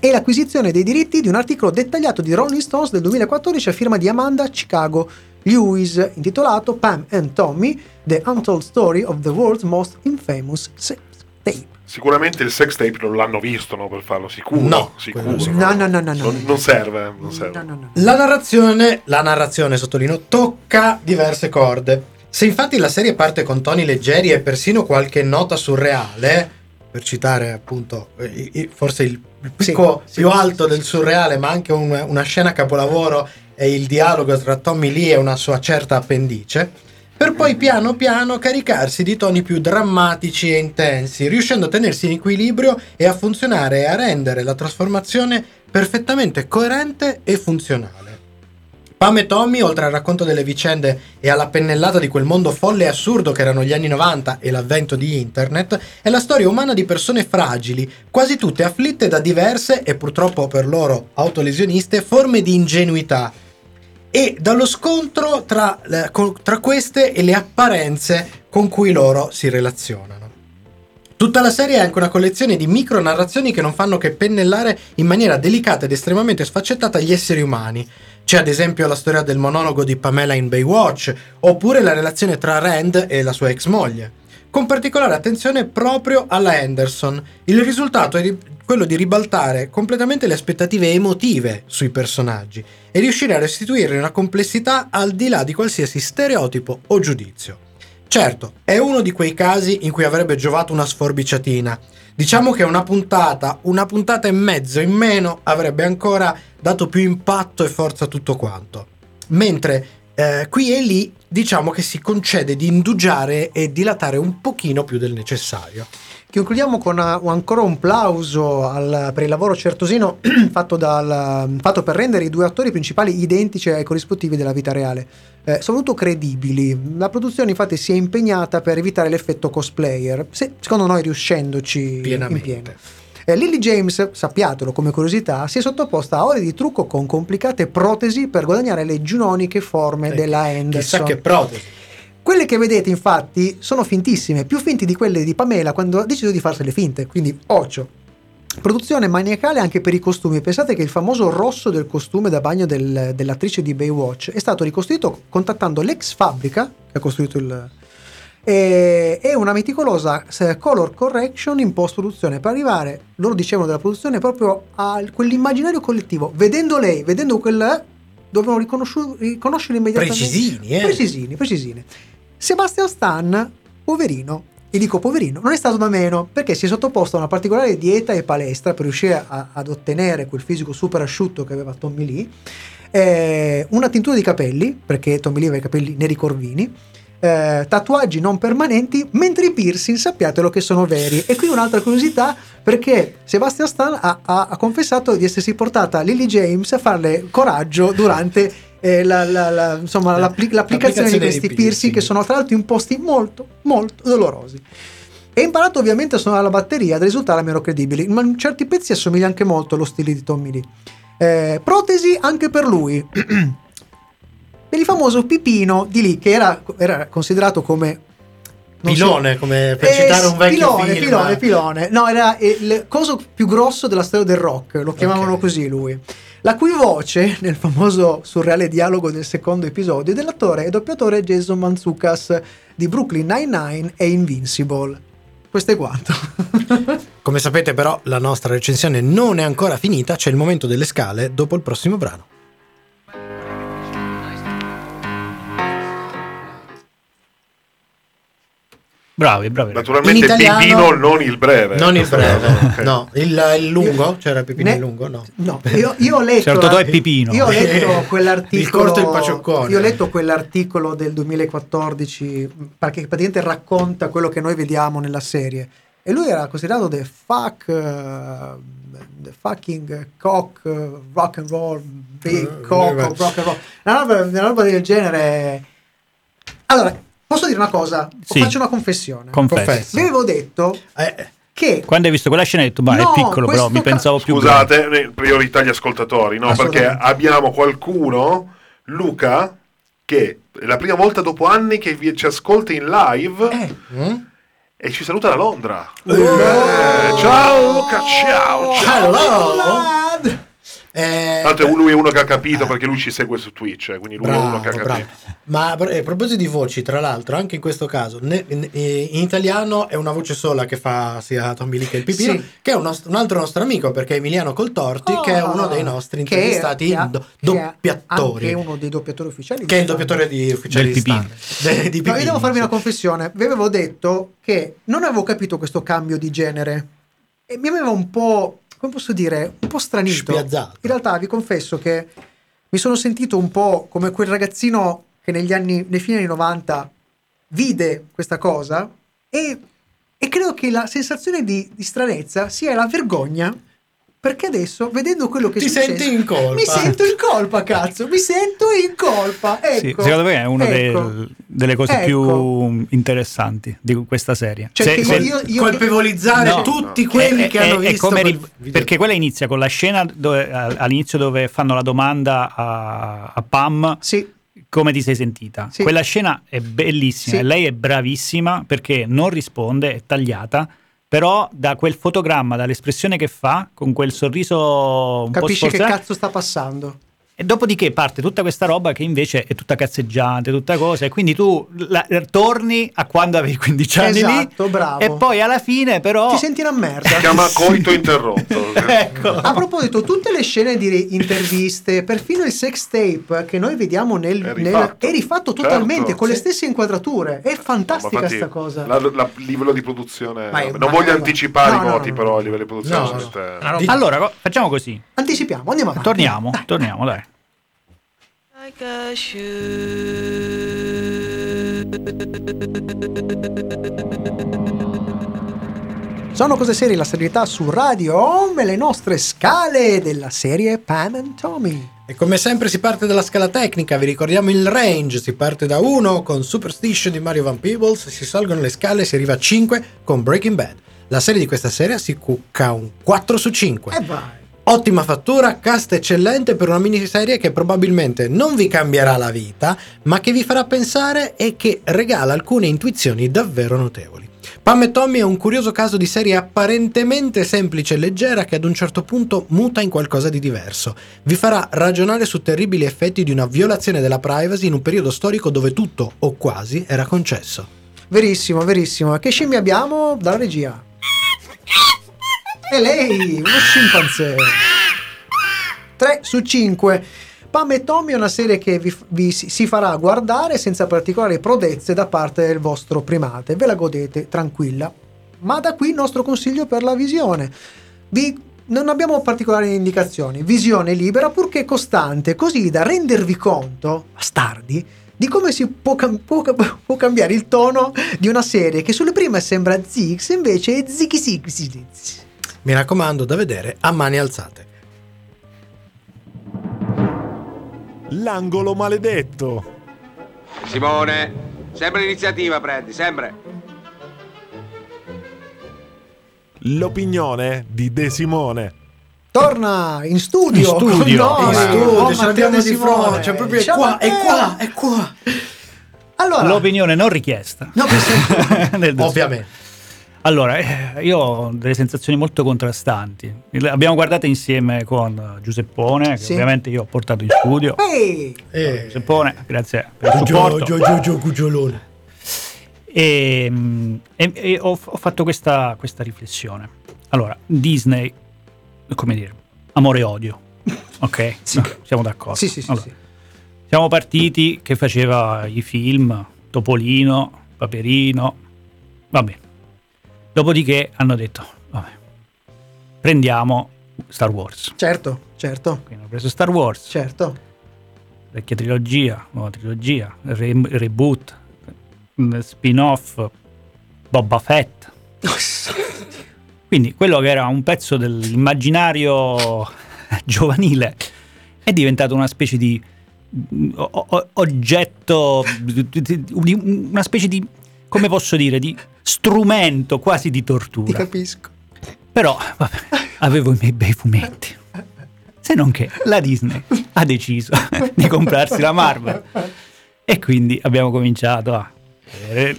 e l'acquisizione dei diritti di un articolo dettagliato di Rolling Stones del 2014 a firma di Amanda Chicago Lewis, intitolato Pam and Tommy, The Untold Story of the World's Most Infamous Sex Tape. Sicuramente il sex tape non l'hanno visto no, per farlo, sicuro. No, sicuro. sì. No, no, no, no, no. Non, non serve, non serve. No, no, no. La narrazione, la narrazione, sottolineo, tocca diverse corde. Se infatti la serie parte con toni leggeri e persino qualche nota surreale, per citare appunto eh, forse il il picco Sì, più sì, alto sì, del surreale, ma anche un- una scena capolavoro e il dialogo tra Tommy Lee e una sua certa appendice, per poi piano piano caricarsi di toni più drammatici e intensi, riuscendo a tenersi in equilibrio e a funzionare e a rendere la trasformazione perfettamente coerente e funzionale. Pam e Tommy, oltre al racconto delle vicende e alla pennellata di quel mondo folle e assurdo che erano gli anni 90 e l'avvento di internet, è la storia umana di persone fragili, quasi tutte afflitte da diverse e purtroppo per loro autolesioniste forme di ingenuità e dallo scontro tra, eh, tra queste e le apparenze con cui loro si relazionano. Tutta la serie è anche una collezione di micro narrazioni che non fanno che pennellare in maniera delicata ed estremamente sfaccettata gli esseri umani. C'è ad esempio la storia del monologo di Pamela in Baywatch, oppure la relazione tra Rand e la sua ex moglie. Con particolare attenzione proprio alla Henderson. Il risultato è di- quello di ribaltare completamente le aspettative emotive sui personaggi e riuscire a restituire una complessità al di là di qualsiasi stereotipo o giudizio. Certo, è uno di quei casi in cui avrebbe giovato una sforbiciatina. Diciamo che una puntata, una puntata e mezzo in meno avrebbe ancora dato più impatto e forza a tutto quanto. Mentre eh, qui e lì diciamo che si concede di indugiare e dilatare un pochino più del necessario. Concludiamo con ancora un plauso al- per il lavoro certosino fatto, dal- fatto per rendere i due attori principali identici ai corrispettivi della vita reale. Eh, sono molto credibili. La produzione infatti si è impegnata per evitare l'effetto cosplayer, se- secondo noi riuscendoci in pieno. Pienamente. Eh, Lily James, sappiatelo come curiosità, si è sottoposta a ore di trucco con complicate protesi per guadagnare le giunoniche forme Eh, della Anderson. Chissà che protesi. Quelle che vedete infatti sono fintissime, più finti di quelle di Pamela quando ha deciso di farsele finte, quindi occhio. Produzione maniacale anche per i costumi. Pensate che il famoso rosso del costume da bagno del- dell'attrice di Baywatch è stato ricostruito contattando l'ex fabbrica che ha costruito il. E, e una meticolosa eh, color correction in post produzione per arrivare, loro dicevano della produzione, proprio a quell'immaginario collettivo. Vedendo lei, vedendo quel. dovevano riconosciu- riconoscere immediatamente. Precisini, eh. Precisini, precisini. Sebastian Stan, poverino, e dico poverino, non è stato da meno perché si è sottoposto a una particolare dieta e palestra per riuscire a- ad ottenere quel fisico super asciutto che aveva Tommy Lee, eh, una tintura di capelli, perché Tommy Lee aveva i capelli neri corvini, eh, tatuaggi non permanenti, mentre i piercing sappiatelo che sono veri. E qui un'altra curiosità, perché Sebastian Stan ha, ha- ha confessato di essersi portata Lily James a farle coraggio durante eh, la- la- la- insomma, l'appli- l'applicazione di questi piercing piercing. che sono tra l'altro in posti molto, molto dolorosi. E imparato ovviamente a suonare la batteria da risultare meno credibili, ma in certi pezzi assomiglia anche molto allo stile di Tommy Lee. Eh, protesi anche per lui. per il famoso pipino di lì, che era, era considerato come... non so- Pilone, come per eh, citare un vecchio pilone, film. Pilone, pilone. No, era il coso più grosso della storia del rock, lo chiamavano Ok. così lui. La cui voce, nel famoso surreale dialogo del secondo episodio, è dell'attore e doppiatore Jason Manzucas di Brooklyn Nine-Nine e Invincible. Questo è quanto. Come sapete però la nostra recensione non è ancora finita, c'è il momento delle scale dopo il prossimo brano. Bravi, bravi. Naturalmente italiano- Pipino, non il breve. Non il breve, no, il, il lungo, c'era Pipino Ne- il lungo, no. No, io, io ho letto. Certo, è Pipino. Io ho letto Il quell'articolo. corto e il pacioccone. Io ho letto quell'articolo del 2014 perché praticamente racconta quello che noi vediamo nella serie. E lui era considerato the fuck. uh, the fucking cock, uh, rock and roll, big Eh, cock, of rock and roll. Una roba, una roba del genere. Allora, posso dire una cosa? Sì. Faccio una confessione. Confesso. Vi avevo detto Eh, che. Quando hai visto quella scena hai detto, ma No, è piccolo, però questo mi ca- pensavo più grande. Scusate, eh, priorità agli ascoltatori, no? Perché abbiamo qualcuno, Luca, che è la prima volta dopo anni che vi- ci ascolta in live Eh, mm? e ci saluta da Londra. Eh, ciao Luca, ciao, ciao. Hello! lad! Eh, Tanto lui è uno che ha capito perché lui ci segue su Twitch, eh, quindi lui è uno che ha Bravo, capito. bravo. Ma a eh, proposito di voci, tra l'altro, anche in questo caso, ne- ne- eh, in italiano è una voce sola che fa sia Tommy Lee che il Pipino, Sì. che è un, un altro nostro amico, perché è Emiliano Coltorti, che è uno dei nostri Che- intervistati che do- che è doppiatori. Anche uno dei doppiatori ufficiali. Che è il di doppiatore di ufficiale Del di Pipino. De- di No, io Pipino, devo farvi una confessione. Vi avevo detto che non avevo capito questo cambio di genere e mi aveva un po', come posso dire, un po' stranito. Spiazzato. In realtà vi confesso che mi sono sentito un po' come quel ragazzino che negli anni, nei fine anni 90 vide questa cosa e, e credo che la sensazione di, di stranezza sia la vergogna. Perché adesso, vedendo quello che Ti succede, senti in colpa. Mi sento in colpa, cazzo. Mi sento in colpa. Sì, Ecco, secondo me è una ecco. delle cose Ecco. più interessanti di questa serie. Cioè, Se- se- io- io- Colpevolizzare No. tutti quelli è- che è- hanno è visto ri- perché quella inizia con la scena dove, all'inizio dove fanno la domanda a, a Pam Sì, come ti sei sentita. Sì. Quella scena è bellissima Sì. e lei è bravissima perché non risponde, è tagliata. Però da quel fotogramma, dall'espressione che fa, con quel sorriso un capisci po' che sforzato, cazzo sta passando. E dopodiché parte tutta questa roba che invece è tutta cazzeggiante, tutta cosa, e quindi tu la- torni a quando avevi 15 anni Esatto, lì, bravo. e poi alla fine però... Ti senti una merda. Si chiama coito interrotto. ecco. A proposito, tutte le scene di interviste, perfino il sex tape che noi vediamo nel, È nel- rifatto. è rifatto Certo. totalmente con le Sì. stesse inquadrature. È fantastica Ma infatti, sta cosa. la- la- Il livello di produzione. Ma è- non ma- voglio anticipare no, i no, voti, no, però no. a livello di produzione. No, no. no. Allora, facciamo così. Anticipiamo, andiamo avanti. Torniamo, Dai. torniamo, dai. Like a Sono cose serie la serietà su Radio Home e le nostre scale della serie Pam and Tommy. E come sempre si parte dalla scala tecnica, vi ricordiamo il range, si parte da 1 con Superstition di Mario Van Peebles, si salgono le scale e si arriva a 5 con Breaking Bad. La serie di questa serie si cucca un 4 su 5. E vai. Ottima fattura, cast eccellente per una miniserie che probabilmente non vi cambierà la vita, ma che vi farà pensare e che regala alcune intuizioni davvero notevoli. Pam e Tommy è un curioso caso di serie apparentemente semplice e leggera che ad un certo punto muta in qualcosa di diverso. Vi farà ragionare su terribili effetti di una violazione della privacy in un periodo storico dove tutto, o quasi, era concesso. Verissimo, verissimo. Che scimmie abbiamo dalla regia? E lei, uno scimpanzé. 3 su 5. Pam e Tommy è una serie che vi, vi si farà guardare senza particolari prodezze da parte del vostro primate. Ve la godete tranquilla. Ma da qui il nostro consiglio per la visione. Vi- non abbiamo particolari indicazioni. Visione libera purché costante, così da rendervi conto, bastardi, di come si può, cam- può può cambiare il tono di una serie che sulle prime sembra Zix, invece è Ziggy Mi raccomando, da vedere a mani alzate. L'angolo maledetto. Simone, sempre l'iniziativa prendi, sempre. L'opinione di De Simone. Torna in studio. In studio. noi. In studio, Oh, di Simone. fronte, cioè proprio è qua, è qua, è qua. Allora, L'opinione non richiesta. no, Ovviamente. Allora, eh, io ho delle sensazioni molto contrastanti. Il- Abbiamo guardato insieme con Giuseppone, che Sì. ovviamente io ho portato in studio. Ehi, Eh, Giuseppone, grazie per il supporto. Gio, Gio, Gio, Cugiolone. E, mm, e- e ho, ho fatto questa, questa riflessione. Allora, Disney, come dire, amore e odio. Ok? No, siamo d'accordo. sì, sì, sì, Allora, sì. Siamo partiti che faceva i film, Topolino, Paperino, va bene. Dopodiché hanno detto, vabbè, prendiamo Star Wars. Certo, certo, Quindi hanno preso Star Wars, certo. vecchia trilogia, nuova trilogia, re- reboot, mm, spin-off, Boba Fett. Quindi quello che era un pezzo dell'immaginario giovanile è diventato una specie di mm, oggetto, una specie di, come posso dire, di strumento quasi di Ti tortura. capisco. Però vabbè, avevo i miei bei fumetti. Se non che la Disney ha deciso di comprarsi la Marvel. E quindi abbiamo cominciato a vedere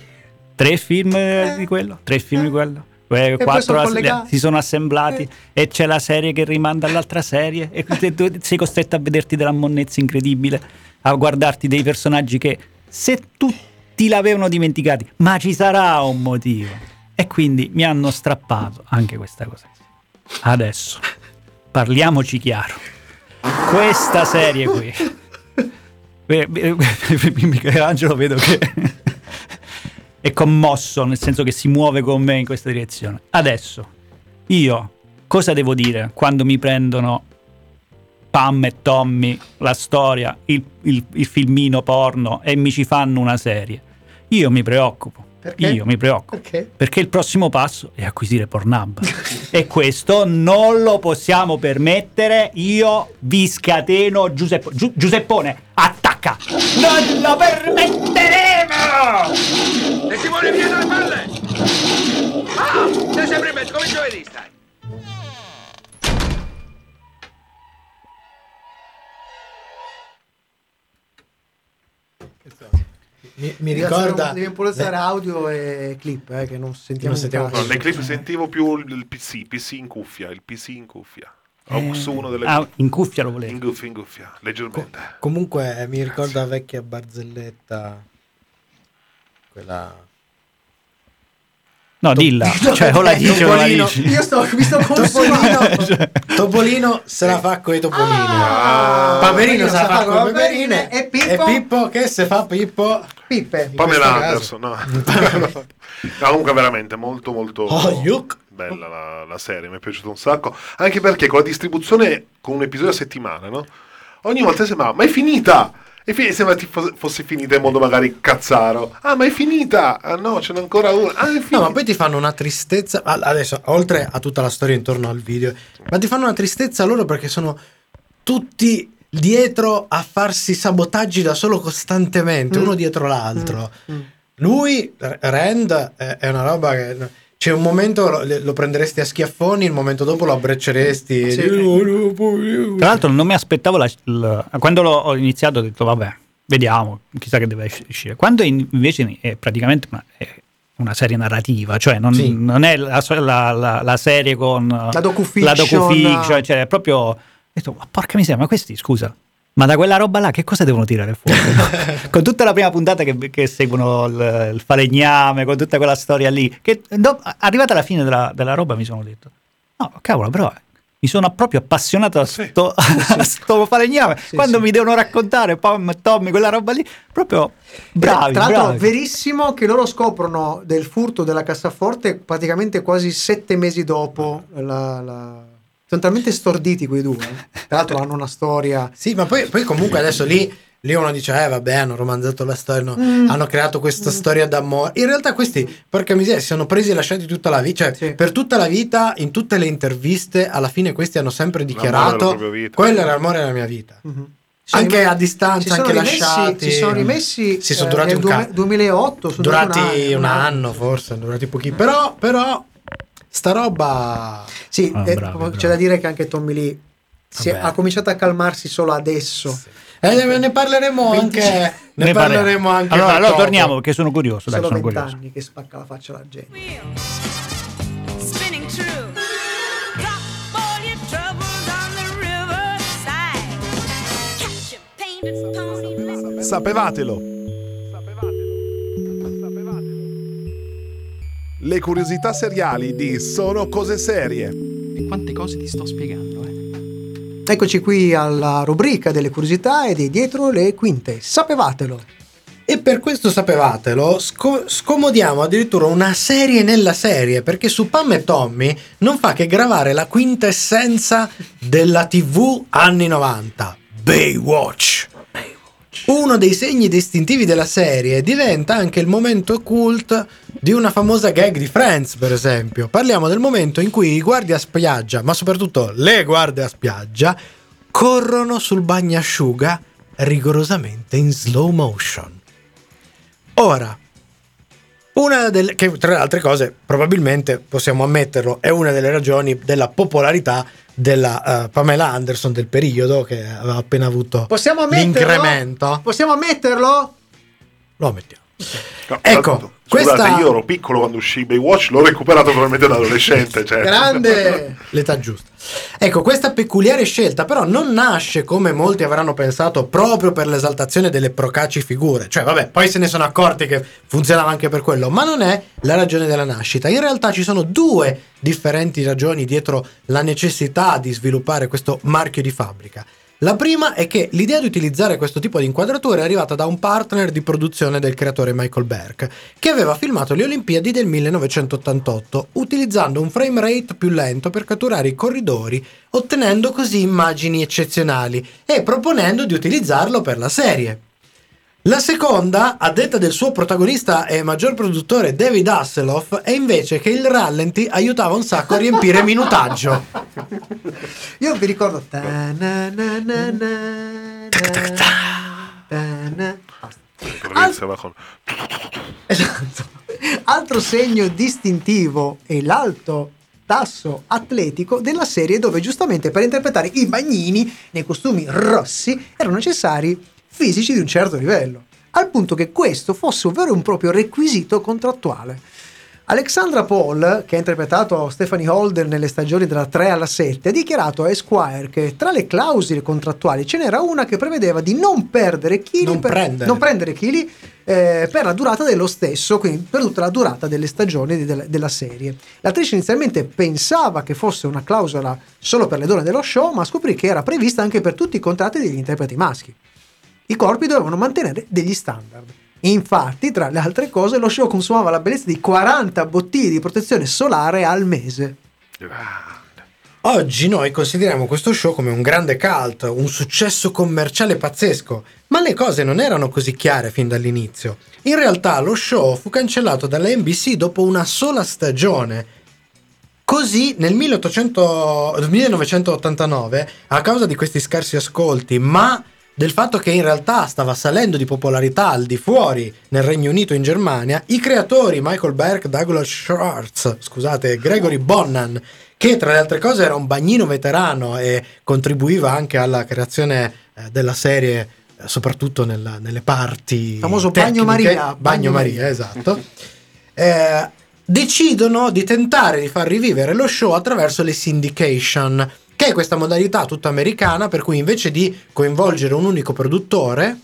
tre film eh, di quello, tre film di quello. que- poi Quattro sono si sono assemblati e c'è la serie che rimanda all'altra serie e tu sei costretto a vederti della monnezza incredibile, a guardarti dei personaggi che se tutti l'avevano dimenticati, ma ci sarà un motivo. E quindi mi hanno strappato anche questa cosa. Adesso parliamoci chiaro. Questa serie qui. Michelangelo vedo che è commosso, nel senso che si muove con me in questa direzione. Adesso, io cosa devo dire quando mi prendono Pam e Tommy, la storia, il, il- il filmino porno e mi ci fanno una serie? Io mi preoccupo. Perché? Io mi preoccupo. Perché? Perché il prossimo passo è acquisire Pornhub. e questo non lo possiamo permettere. Io vi scateno Giuseppe- Giu- Giuseppone. Attacca! Non lo permetteremo! E Simone via dalle palle! Ah, sei sempre in mezzo, come giovedì stai. Mi, mi ricorda... Devi un po' alzare audio e clip, eh, che non sentiamo. Non sentiamo No, nei clip sentivo più il PC, PC in cuffia, il PC in cuffia. Aux uno delle Ah, in cuffia lo volevo. in cuffia, in cuffia, leggermente. Comunque eh, mi ricorda la vecchia barzelletta. Quella... No, dilla. Cioè, o la dici o Topolino. dici. Io sto, mi sto consumando. Topolino, Topolino se la fa con i topolini. Ah, Paperino se la fa con le Paperine. paperine. E Pippo? E Pippo che se fa Pippo. Pippe. Pamela Anderson, no. No, comunque veramente molto molto Oh, yuck. bella la, la serie, mi è piaciuta un sacco, anche perché con la distribuzione con un episodio a settimana, no? Ogni volta sembrava, ma è finita! E fi- sembra tipo fosse finita in modo magari cazzaro. Ah, ma è finita! Ah no, ce n'è ancora una. Ah. No, ma poi ti fanno una tristezza. ah, Adesso, oltre a tutta la storia intorno al video, ma ti fanno una tristezza loro perché sono tutti dietro a farsi sabotaggi da solo costantemente, Mm. uno dietro l'altro. Mm. Lui, R- Rand, è, è una roba che. C'è un momento lo, prenderesti a schiaffoni, il momento dopo lo abbrecceresti. Sì. Tra l'altro non mi aspettavo la- il- quando l'ho ho iniziato ho detto vabbè, vediamo, chissà che deve uscire. Quando in- invece è praticamente una, è una serie narrativa, cioè non, Sì. non è la, la- la- la serie con La docufiction. la docufiction, cioè è proprio ho detto, ma porca miseria, ma questi scusa, ma da quella roba là che cosa devono tirare fuori? con tutta la prima puntata che, che seguono il, il falegname, con tutta quella storia lì, che do- arrivata alla fine della, della roba mi sono detto, no cavolo però mi sono proprio appassionato a sto, a sto falegname. Sì, Quando sì. mi devono raccontare Pam e Tommy, quella roba lì, proprio bravi, Tra l'altro, verissimo che loro scoprono del furto della cassaforte praticamente quasi sette mesi dopo. La, la- Sono talmente storditi quei due. eh. Tra l'altro, hanno una storia. Sì, ma poi, poi comunque adesso lì, lì uno dice, eh vabbè, hanno romanzato la storia, no, Mm. hanno creato questa storia d'amore. In realtà questi, porca miseria, si sono presi e lasciati tutta la vita, cioè Sì. per tutta la vita, in tutte le interviste, alla fine questi hanno sempre dichiarato, quello era l'amore della mia vita. Mhm. sono anche a distanza, si sono anche rimessi- lasciati. Si sono rimessi Sì, sono eh, durati nel un ca- 2008, sono durati durati un anno forse, durati pochi. Però, però, sta roba... Sì, Ah, eh, bravi, c'è bravi. da dire che anche Tommy Lee si è- ha cominciato a calmarsi solo adesso. Eh, ne parleremo 25 anche... Ne, Ne parleremo anche Allora, allora torniamo perché sono curioso. Dai, sono 20 curioso. anni che spacca la faccia alla gente. Spinning Le curiosità seriali di Sono cose serie. E quante cose ti sto spiegando, eh? Eccoci qui alla rubrica delle curiosità e dei dietro le quinte. Sapevatelo. E per questo sapevatelo, sco- scomodiamo addirittura una serie nella serie, perché su Pam e Tommy non fa che gravare la quintessenza della TV anni 90, Baywatch. Uno dei segni distintivi della serie diventa anche il momento cult di una famosa gag di Friends, per esempio. Parliamo del momento in cui i guardie a spiaggia, ma soprattutto le guardie a spiaggia, corrono sul bagnasciuga rigorosamente in slow motion. Ora, una delle che tra le altre cose, probabilmente possiamo ammetterlo, è una delle ragioni della popolarità della eh, Pamela Anderson del periodo che aveva appena avuto Possiamo l'incremento. Possiamo ammetterlo? Lo ammettiamo. No, Ecco, Scusate, questa- io ero piccolo quando uscì Baywatch, l'ho recuperato probabilmente da adolescente. Cioè. Grande! L'età giusta. Ecco, questa peculiare scelta però non nasce come molti avranno pensato proprio per l'esaltazione delle procaci figure. Cioè, vabbè, poi se ne sono accorti che funzionava anche per quello, ma non è la ragione della nascita. In realtà ci sono due differenti ragioni dietro la necessità di sviluppare questo marchio di fabbrica. La prima è che l'idea di utilizzare questo tipo di inquadratura è arrivata da un partner di produzione del creatore Michael Berk, che aveva filmato le Olimpiadi del 1988 utilizzando un frame rate più lento per catturare i corridori, ottenendo così immagini eccezionali e proponendo di utilizzarlo per la serie. La seconda, a detta del suo protagonista e maggior produttore David Hasselhoff, è invece che il rallenti aiutava un sacco a riempire minutaggio. Io vi ricordo. Esatto. Altro segno distintivo è l'alto tasso atletico della serie dove giustamente per interpretare i bagnini nei costumi rossi erano necessari fisici di un certo livello, al punto che questo fosse un vero e un proprio requisito contrattuale. Alexandra Paul, che ha interpretato Stephanie Holden nelle stagioni dalla 3 alla 7, ha dichiarato a Esquire che tra le clausole contrattuali ce n'era una che prevedeva di non perdere chili Non per, prendere. non prendere chili eh, per la durata dello stesso, quindi per tutta la durata delle stagioni di- della, della serie. L'attrice inizialmente pensava che fosse una clausola solo per le donne dello show, ma scoprì che era prevista anche per tutti i contratti degli interpreti maschi. I corpi dovevano mantenere degli standard. Infatti, tra le altre cose, lo show consumava la bellezza di 40 bottiglie di protezione solare al mese. Oggi noi consideriamo questo show come un grande cult, un successo commerciale pazzesco, ma le cose non erano così chiare fin dall'inizio. In realtà lo show fu cancellato dalla NBC dopo una sola stagione. Così nel 1800 1989, a causa di questi scarsi ascolti, ma del fatto che in realtà stava salendo di popolarità al di fuori nel Regno Unito e in Germania, i creatori Michael Berk, Douglas Schwartz, scusate, Gregory Bonnan, che tra le altre cose era un bagnino veterano e contribuiva anche alla creazione eh, della serie, eh, soprattutto nella- nelle parti. Famoso Bagno tecniche. Maria, Bagno, Bagno Maria, Maria. esatto. Eh, decidono di tentare di far rivivere lo show attraverso le syndication, che è questa modalità tutta americana per cui invece di coinvolgere un unico produttore,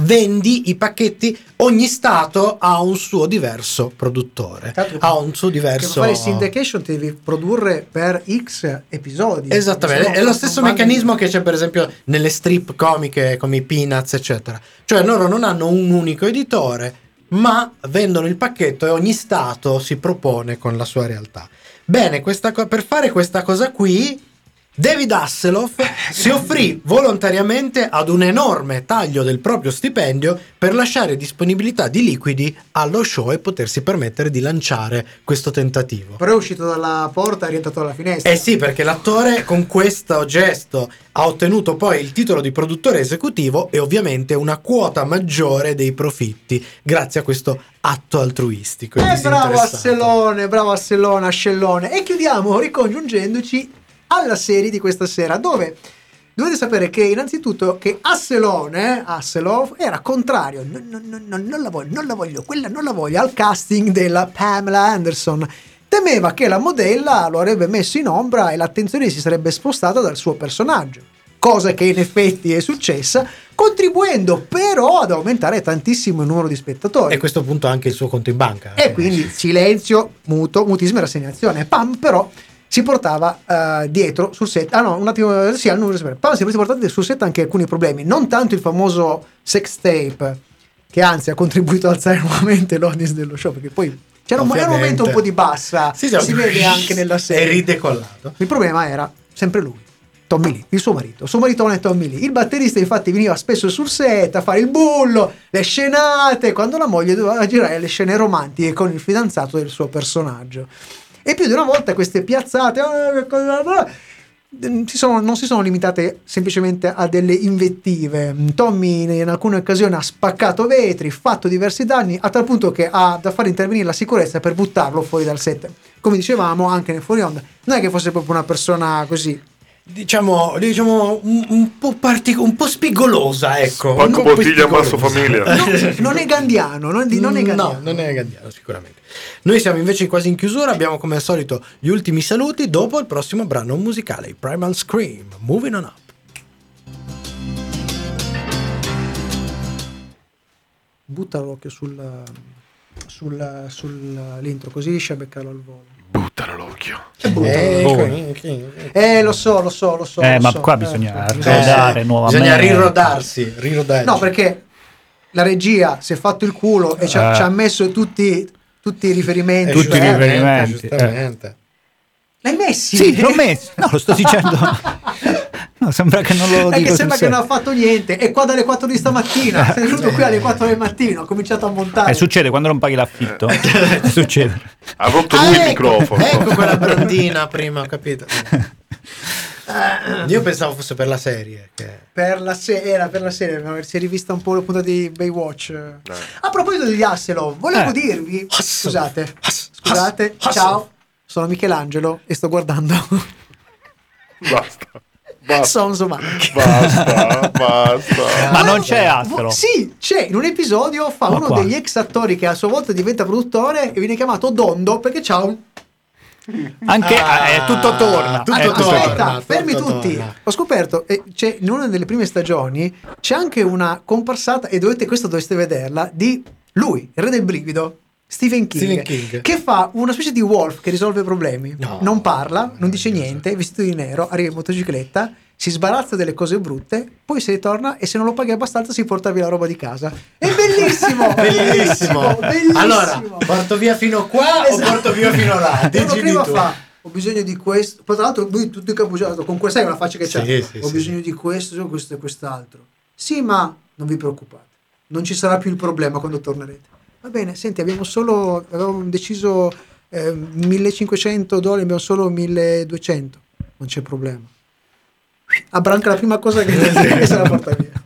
vendi i pacchetti, ogni stato ha un suo diverso produttore, l'altro, ha un suo Che per diverso... fare syndication ti devi produrre per X episodi. Esattamente, è lo stesso meccanismo che c'è per esempio nelle strip comiche come i Peanuts, eccetera. Cioè loro non hanno un unico editore, ma vendono il pacchetto e ogni stato si propone con la sua realtà. Bene, questa co- per fare questa cosa qui David Hasselhoff si offrì volontariamente ad un enorme taglio del proprio stipendio per lasciare disponibilità di liquidi allo show e potersi permettere di lanciare questo tentativo. Però è uscito dalla porta e è rientrato dalla finestra. Eh sì, perché l'attore con questo gesto ha ottenuto poi il titolo di produttore esecutivo e ovviamente una quota maggiore dei profitti grazie a questo atto altruistico. e Eh, bravo. Assellone, bravo Assellone, Ascellone. E chiudiamo ricongiungendoci alla serie di questa sera, dove dovete sapere che innanzitutto che Asselone, Asselov, era contrario, no, no, no, no, non la voglio, non la voglio, quella non la voglio, al casting della Pamela Anderson. Temeva che la modella lo avrebbe messo in ombra e l'attenzione si sarebbe spostata dal suo personaggio. Cosa che in effetti è successa, contribuendo però ad aumentare tantissimo il numero di spettatori. E a questo punto anche il suo conto in banca. E quindi silenzio, muto, mutismo e rassegnazione. Pam però si portava eh, dietro sul set, ah no, un attimo, sì, al numero Pam si è portato sul set anche alcuni problemi, non tanto il famoso sex tape, che anzi ha contribuito ad alzare nuovamente l'audience dello show, perché poi c'era un, un momento un po' di bassa, Sì, si vede anche nella È serie. ridecollato. Il problema era sempre lui. Tommy Lee, il suo marito, il suo maritone è Tommy Lee. Il batterista infatti veniva spesso sul set a fare il bullo, le scenate, quando la moglie doveva girare le scene romantiche con il fidanzato del suo personaggio. E più di una volta queste piazzate "Ah, mm, si sono- non si sono limitate semplicemente a delle invettive. Tommy in alcune occasioni ha spaccato vetri, fatto diversi danni, a tal punto che ha da fare intervenire la sicurezza per buttarlo fuori dal set. Come dicevamo anche nel fuori onda, non è che fosse proprio una persona così. Diciamo, diciamo un, un po' partic- un po' spigolosa, ecco. Spacco bottiglia, spigolosa. famiglia. Non è gandiano, non, non è gandiano. No, non è gandiano sicuramente. Noi siamo invece quasi in chiusura, abbiamo come al solito gli ultimi saluti dopo il prossimo brano musicale, i Primal Scream, Moving On Up. Butta l'occhio sul, sul, sull'intro, così riesci a beccarlo al volo. Buttalo l'occhio. Eh, Buono. Eh, lo so, lo so, lo so. Eh, lo ma so, qua eh, bisogna sì. rodare nuovamente. Bisogna rirodarsi, rirodarsi. No, perché la regia si è fatto il culo e ci ha, Eh. ci ha messo tutti, tutti i riferimenti. Eh, tutti i riferimenti. Giustamente. L'hai messi? Sì, l'ho messo. No, lo sto dicendo. No, sembra che non lo È dico che sembra che non ha fatto niente. E qua dalle 4 di stamattina. Sei venuto qui alle 4 del mattino. Ho cominciato a montare. Eh, succede quando non paghi l'affitto. succede. Ha rotto Ah, lui il ecco, microfono. Ecco quella brandina prima, ho capito. Io pensavo fosse per la serie. che- Per la serie, era per la serie, ma si è rivista un po' la puntata di Baywatch. A proposito degli Hasselhoff, volevo Eh. dirvi, scusate, scusate, ciao. Sono Michelangelo e sto guardando Basta. Basta. Sons of Anarchy. Basta. Basta. Ma non c'è altro. Sì, c'è, in un episodio fa Ma uno quale? degli ex attori che a sua volta diventa produttore e viene chiamato Dondo perché c'ha un... Anche Ah, eh, tutto torna. tutto Eh, torna. Aspetta, fermi tutto tutti. torna. Ho scoperto, e c'è in una delle prime stagioni, c'è anche una comparsata, e dovete, questo dovreste vederla, di lui, il re del brivido, Stephen King, Stephen King. che fa una specie di wolf che risolve problemi. No. Non parla, non dice niente, è vestito di nero, arriva in motocicletta, si sbarazza delle cose brutte, poi se ne torna e se non lo paghi abbastanza si porta via la roba di casa. È bellissimo! Bellissimo. bellissimo! Allora, porto via fino qua o Esatto. porto via fino là? Decidi prima tu. fa ho bisogno di questo poi tra l'altro lui tutto incappucciato con questa sai una faccia che c'ha Sì, sì, ho sì. bisogno di questo questo e quest'altro sì ma non vi preoccupate non ci sarà più il problema quando tornerete va bene senti abbiamo solo avevamo deciso eh, 1500 dollari abbiamo solo 1200 non c'è problema. Abbranca la prima cosa che, che se la porta via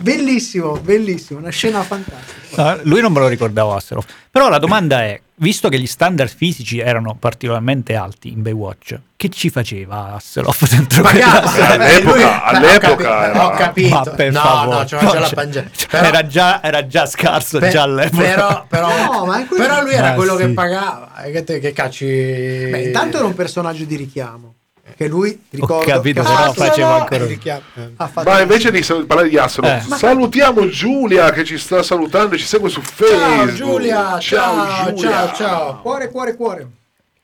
bellissimo bellissimo una scena fantastica No, lui non me lo ricordavo Hasselhoff. Però la domanda è, visto che gli standard fisici erano particolarmente alti in Baywatch, che ci faceva Hasselhoff dentro quella Magari, serie? vabbè, lui- all'epoca- all'epoca ho capito, era- ho capito. Ma per no, favore. no, c'aveva già la cioè, pangia. era, già, era già scarso per- già all'epoca. Però, però, No, ma quello- però lui era Ma quello sì. che pagava. E Che, te- che cacci. Beh, intanto era un personaggio di richiamo che lui ricordo capito, che però ha- faceva ancora- Richiam- eh. ha fatto Ma invece di sal- parlare di Hasselhoff, Eh. salutiamo Giulia che ci sta salutando e ci segue su Facebook. Ciao Giulia, ciao, Giulia. ciao, ciao. cuore cuore cuore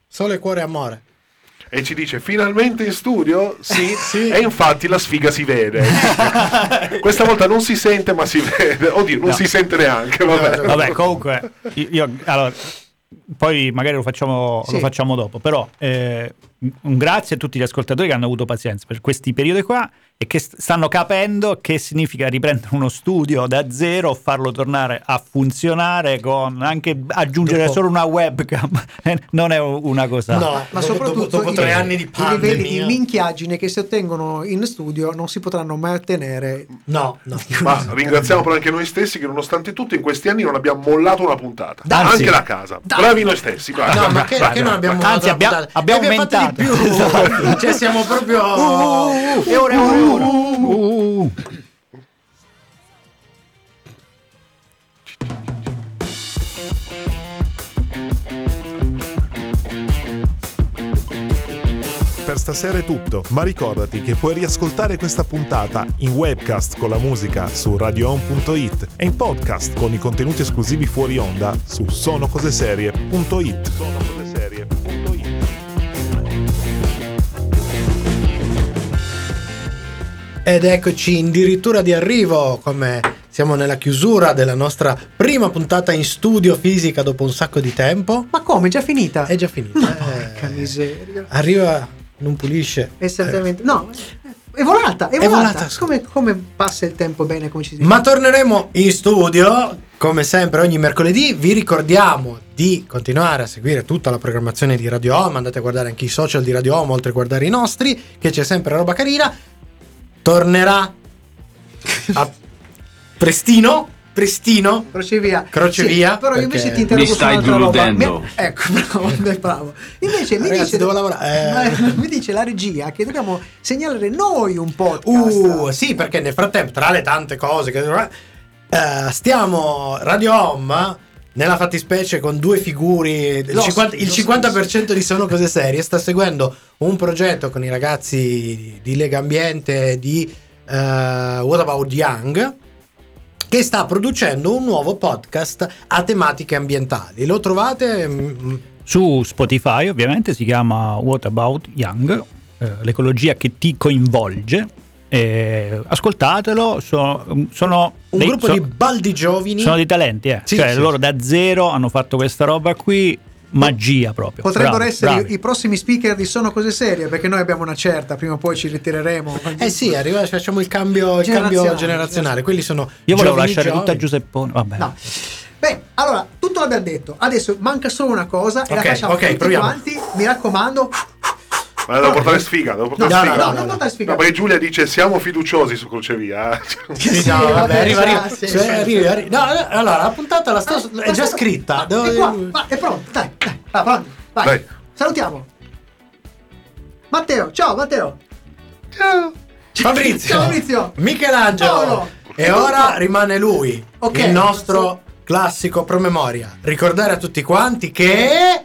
Sole, cuore, amore. E ci dice finalmente in studio? Sì, Sì. E infatti la sfiga si vede. Questa volta non si sente ma si vede. Oddio, non No. si sente neanche. Vabbè. Vabbè, comunque, io, io- allora, poi magari lo facciamo, Sì. lo facciamo dopo. Però eh, un grazie a tutti gli ascoltatori che hanno avuto pazienza per questi periodi qua e che st- stanno capendo che significa riprendere uno studio da zero, farlo tornare a funzionare con anche aggiungere Dopo- solo una webcam. Eh, non è una cosa. No, Ma dopo, soprattutto dopo, dopo i- tre anni di i livelli di pandemia. minchiaggine che si ottengono in studio non si potranno mai ottenere. No, no. Ma ringraziamo però anche noi stessi che nonostante tutto in questi anni non abbiamo mollato una puntata. Anzi. anche da casa. Bravi noi stessi. bravi. No, ma che, che non abbiamo Anzi, abbiamo fatte aumentato. di più. cioè siamo proprio E ora, e ora, e ora. Per stasera è tutto, ma ricordati che puoi riascoltare questa puntata in webcast con la musica su radioon.it e in podcast con i contenuti esclusivi fuori onda su sonocoseserie.it. Ed eccoci addirittura di arrivo, come siamo nella chiusura della nostra prima puntata in studio fisica dopo un sacco di tempo. Ma come? È già finita? È già finita. Ma eh. porca miseria. Arriva, non pulisce. Esattamente. No, è volata, è È volata. volata. Come, come passa il tempo bene, come ci si? Ma torneremo in studio come sempre ogni mercoledì. Vi ricordiamo di continuare a seguire tutta la programmazione di Radio Home. Andate a guardare anche i social di Radio Home, oltre a guardare i nostri, che c'è sempre roba carina. Tornerà a prestino, prestino. Crocevia. Crocevia, Però io invece ti interrompo Mi su stai un'altra roba. deludendo. Mi- Ecco, bravo, bravo. Invece mi Ragazzi, dice, devo lavorare. Eh. Ma- mi dice la regia che dobbiamo segnalare noi un podcast. Uh, sì, perché nel frattempo, tra le tante cose che eh, stiamo Radio Home nella fattispecie con due figure, il, Los- 50, il los- 50% di sono cose serie, sta seguendo un progetto con i ragazzi di Lega Ambiente di eh, What About Young che sta producendo un nuovo podcast a tematiche ambientali. Lo trovate mm, Su Spotify ovviamente si chiama What About Young, eh, l'ecologia che ti coinvolge. Eh, ascoltatelo, so- sono, un dei, gruppo so- di baldi giovani. sono dei talenti, eh. Sì, cioè sì, loro sì. da zero hanno fatto questa roba qui, magia proprio. Potrebbero Bravi, essere bravi. i prossimi speaker di Sono Cose Serie, perché noi abbiamo una certa, prima o poi ci ritireremo. Eh sì, arriva, facciamo il cambio, il cambio Generazionale. Quelli sono Io volevo lasciare giovani. tutta Giuseppone, vabbè. No. Beh, allora, tutto l'abbiamo detto. Adesso manca solo una cosa e Ok, la facciamo ok, tutti proviamo. quanti. Mi raccomando. Ma devo portare sfiga, devo portare No, sfiga. no, no, non portare sfiga. No, perché Giulia dice siamo fiduciosi su crocevia. eh. Sì, no, Sì, vabbè, vabbè, arriva, arriva. sì, Cioè, sì, arriva, arriva. No, no, allora, la puntata la sto- è già scritta. È Devo- qua, va, è pronto. Dai, dai, va, pronti. Vai. Dai. Salutiamo. Matteo, ciao Matteo. Ciao. Fabrizio, Ciao, Fabrizio. Michelangelo. Paolo. E ora rimane lui, Ok. il nostro classico promemoria. Ricordare a tutti quanti che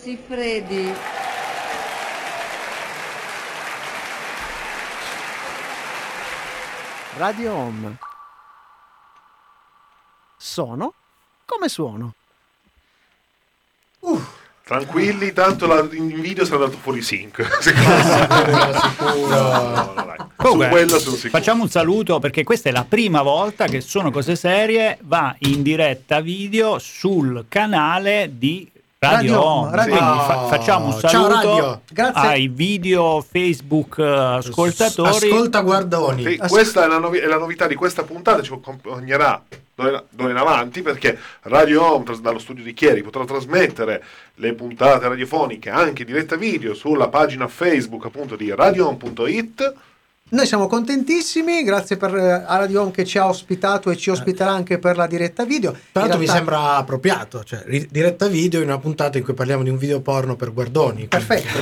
Siffredi. Radio Home. Sono come suono. Tranquilli, tanto la, in video sarà andato fuori sync. Comunque, facciamo un saluto perché questa è la prima volta che Sono Cose Serie va in diretta video sul canale di Radio, Radio Home. Radio Quindi fa- facciamo un Ciao, saluto Radio. Grazie. ai video Facebook eh, ascoltatori. Ascolta guardoni. Sì, questa è la, novi- è la novità di questa puntata, ci accompagnerà d'ora d'ora in avanti perché Radio Home tras- dallo studio di Chieri potrà trasmettere le puntate radiofoniche anche in diretta video sulla pagina Facebook appunto di radiohome.it Noi siamo contentissimi, grazie per eh, Radio Home che ci ha ospitato e ci ospiterà anche per la diretta video. Tra l'altro mi sembra appropriato, cioè ri- diretta video in una puntata in cui parliamo di un video porno per guardoni. Perfetto,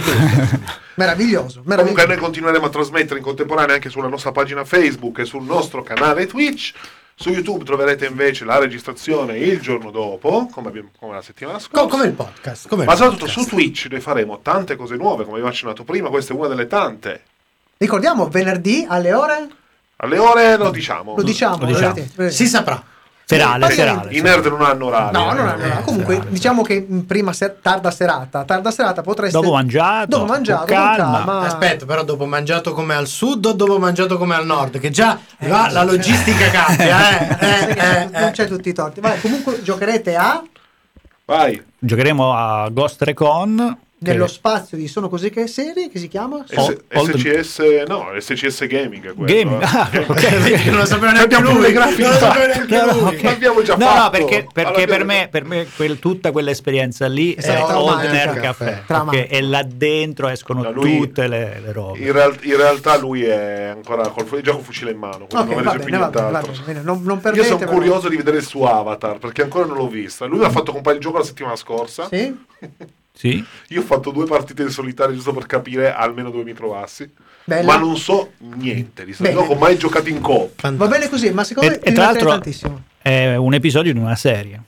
meraviglioso, Comunque meraviglioso. noi continueremo a trasmettere in contemporanea anche sulla nostra pagina Facebook e sul nostro canale Twitch. Su YouTube troverete invece la registrazione il giorno dopo, come, abbiamo- come la settimana scorsa. Co- come il podcast. Come Ma soprattutto podcast. su Twitch noi faremo tante cose nuove, come vi ho accennato prima, questa è una delle tante. Ricordiamo venerdì alle ore Alle ore lo diciamo. lo diciamo, Lo diciamo. vedete. Si saprà. Serale, serale. I nerd non hanno orario. No, non eh. hanno- comunque diciamo che in prima ser- tarda serata, tarda serata potreste Dopo mangiato, dopo mangiato calma. calma. Aspetta, però dopo mangiato come al sud o dopo mangiato come al nord? Che già va- la logistica cambia, eh? Eh, eh, non c'è tutti i torti. Vabbè, comunque giocherete a Vai. Giocheremo a Ghost Recon. Nello che- spazio di Sono così che serie che si chiama? S- SCS, no, SCS Gaming è quello. Gaming. eh. Ah, che non lo sapeva neanche lui. Non lo sapeva neanche lui. ok. L'abbiamo già no, fatto. no, perché, perché L'abbiamo per me, per me quel- tutta quell'esperienza lì È è, Old. Nerd Caffè. Perché e là dentro escono Da lui- tutte le, le robe. In, real- in realtà lui è ancora col, è già con fucile in mano, quindi Ok, non va merita più bene, va bene, non, non Io sono però. curioso di vedere il suo avatar perché ancora non l'ho vista. Lui ha fatto compare il gioco la settimana scorsa. Sì? Sì? Io ho fatto due partite in solitario giusto per capire almeno dove mi trovassi. Bella. Ma non so niente di questo Bene. gioco, ho mai giocato in coop. Va bene così, ma secondo E, me e tra l'altro tantissimo. è un episodio di una serie.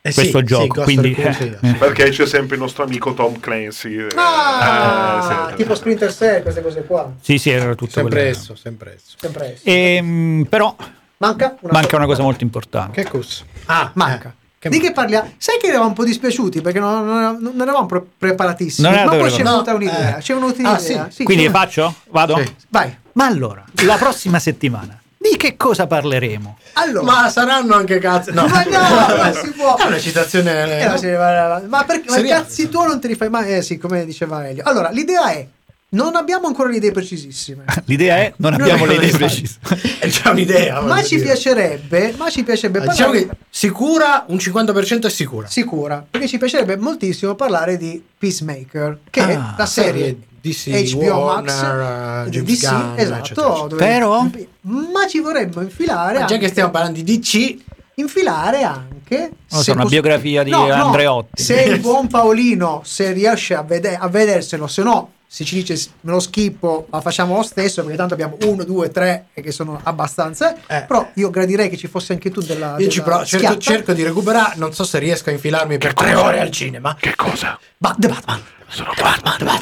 Eh sì, questo sì, gioco. Quindi, Recon, sì. eh, Perché c'è sempre il nostro amico Tom Clancy. eh, Ah, eh, sì. tipo Splinter Cell, queste cose qua. sì, sì, era tutto Sempre quello. esso, sempre esso. Sempre esso. Ehm, però Manca una manca una cosa molto importante. Che cosa? Ah, Manca. Eh, che di che parliamo? Sai che eravamo un po' dispiaciuti perché non, non- non eravamo pre- preparatissimi. Non ma poi ci è preparati. venuta un'idea. Eh. Ci è venuta Ah, un'idea. sì. Quindi ci è- faccio? Vado? Sì. Vai. Ma allora, la prossima settimana di che cosa parleremo? Allora, Ma saranno anche cazzo. No, Ma no, non si può. È una citazione. Eh, ma si va- ma perché ma cazzi tu non te li fai mai? Eh sì, come diceva Elio. Allora, l'idea è non abbiamo ancora le idee precisissime. L'idea è non Non abbiamo le idee precise. È già un'idea. ma ci dire. piacerebbe, ma ci piacerebbe Ah, Diciamo parlare che sicura, un 50% è sicura. sicura, perché ci piacerebbe moltissimo parlare di Peacemaker, che è Ah, la serie DC, HBO Max Warner, di James DC, Gunn, esatto, dove- Però? ma ci vorremmo infilare Ma già anche, che stiamo parlando di DC, infilare anche so, se una poss- biografia di No, no, Andreotti. se il buon Paolino se riesce a, vede- a vederselo se no se ci dice me lo schippo la facciamo lo stesso perché tanto abbiamo uno, due, tre e che sono abbastanza Eh. però io gradirei che ci fosse anche tu della, io ci della provo, cerco, cerco di recuperare. Non so se riesco a infilarmi per tre ore al cinema. Che cosa? Ba- The Batman Sono Batman.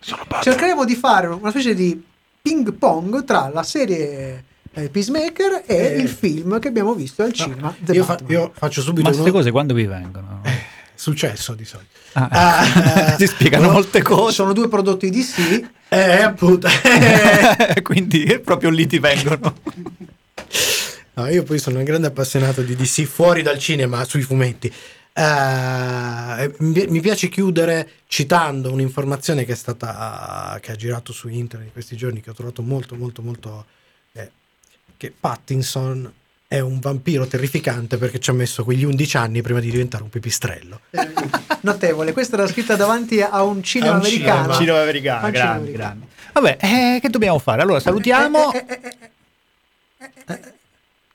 Sono Batman. cercheremo di fare una specie di ping pong tra la serie eh, Peacemaker e Eh. il film che abbiamo visto al cinema The Io, fa- Batman. io faccio subito Ma queste cose quando vi vengono? Successo di solito. Ah, Ah, si spiegano no, molte cose. sono due prodotti DC Eh, appunto. Quindi proprio lì ti vengono. No, io poi sono un grande appassionato di DC fuori dal cinema sui fumetti. Eh, mi piace chiudere citando un'informazione che è stata che ha girato su internet in questi giorni che ho trovato molto molto molto eh, che Pattinson è un vampiro terrificante perché ci ha messo quegli 11 anni prima di diventare un pipistrello. Eh, notevole questa era scritta davanti a un cinema A un americano cinema. Americano, americano. grandi. Vabbè, eh, che dobbiamo fare? Allora, salutiamo. Eh, eh, eh,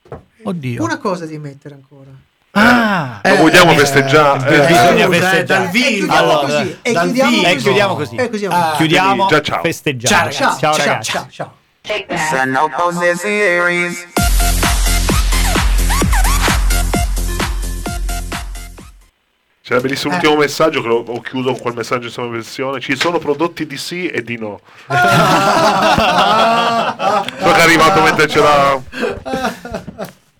eh, Oddio. una cosa di mettere ancora Ah, Lo vogliamo festeggiare? eh, Eh, bisogna eh, festeggiare. dal e vivo. chiudiamo Allora, così e chiudiamo così. E chiudiamo Ah, così. Chiudiamo, Già, ciao. festeggiamo. ciao ciao, ciao ciao C'è il bellissimo ultimo messaggio che lo- ho chiuso con quel messaggio in sua versione. Ci sono prodotti di sì e di no. so che è arrivato mentre c'era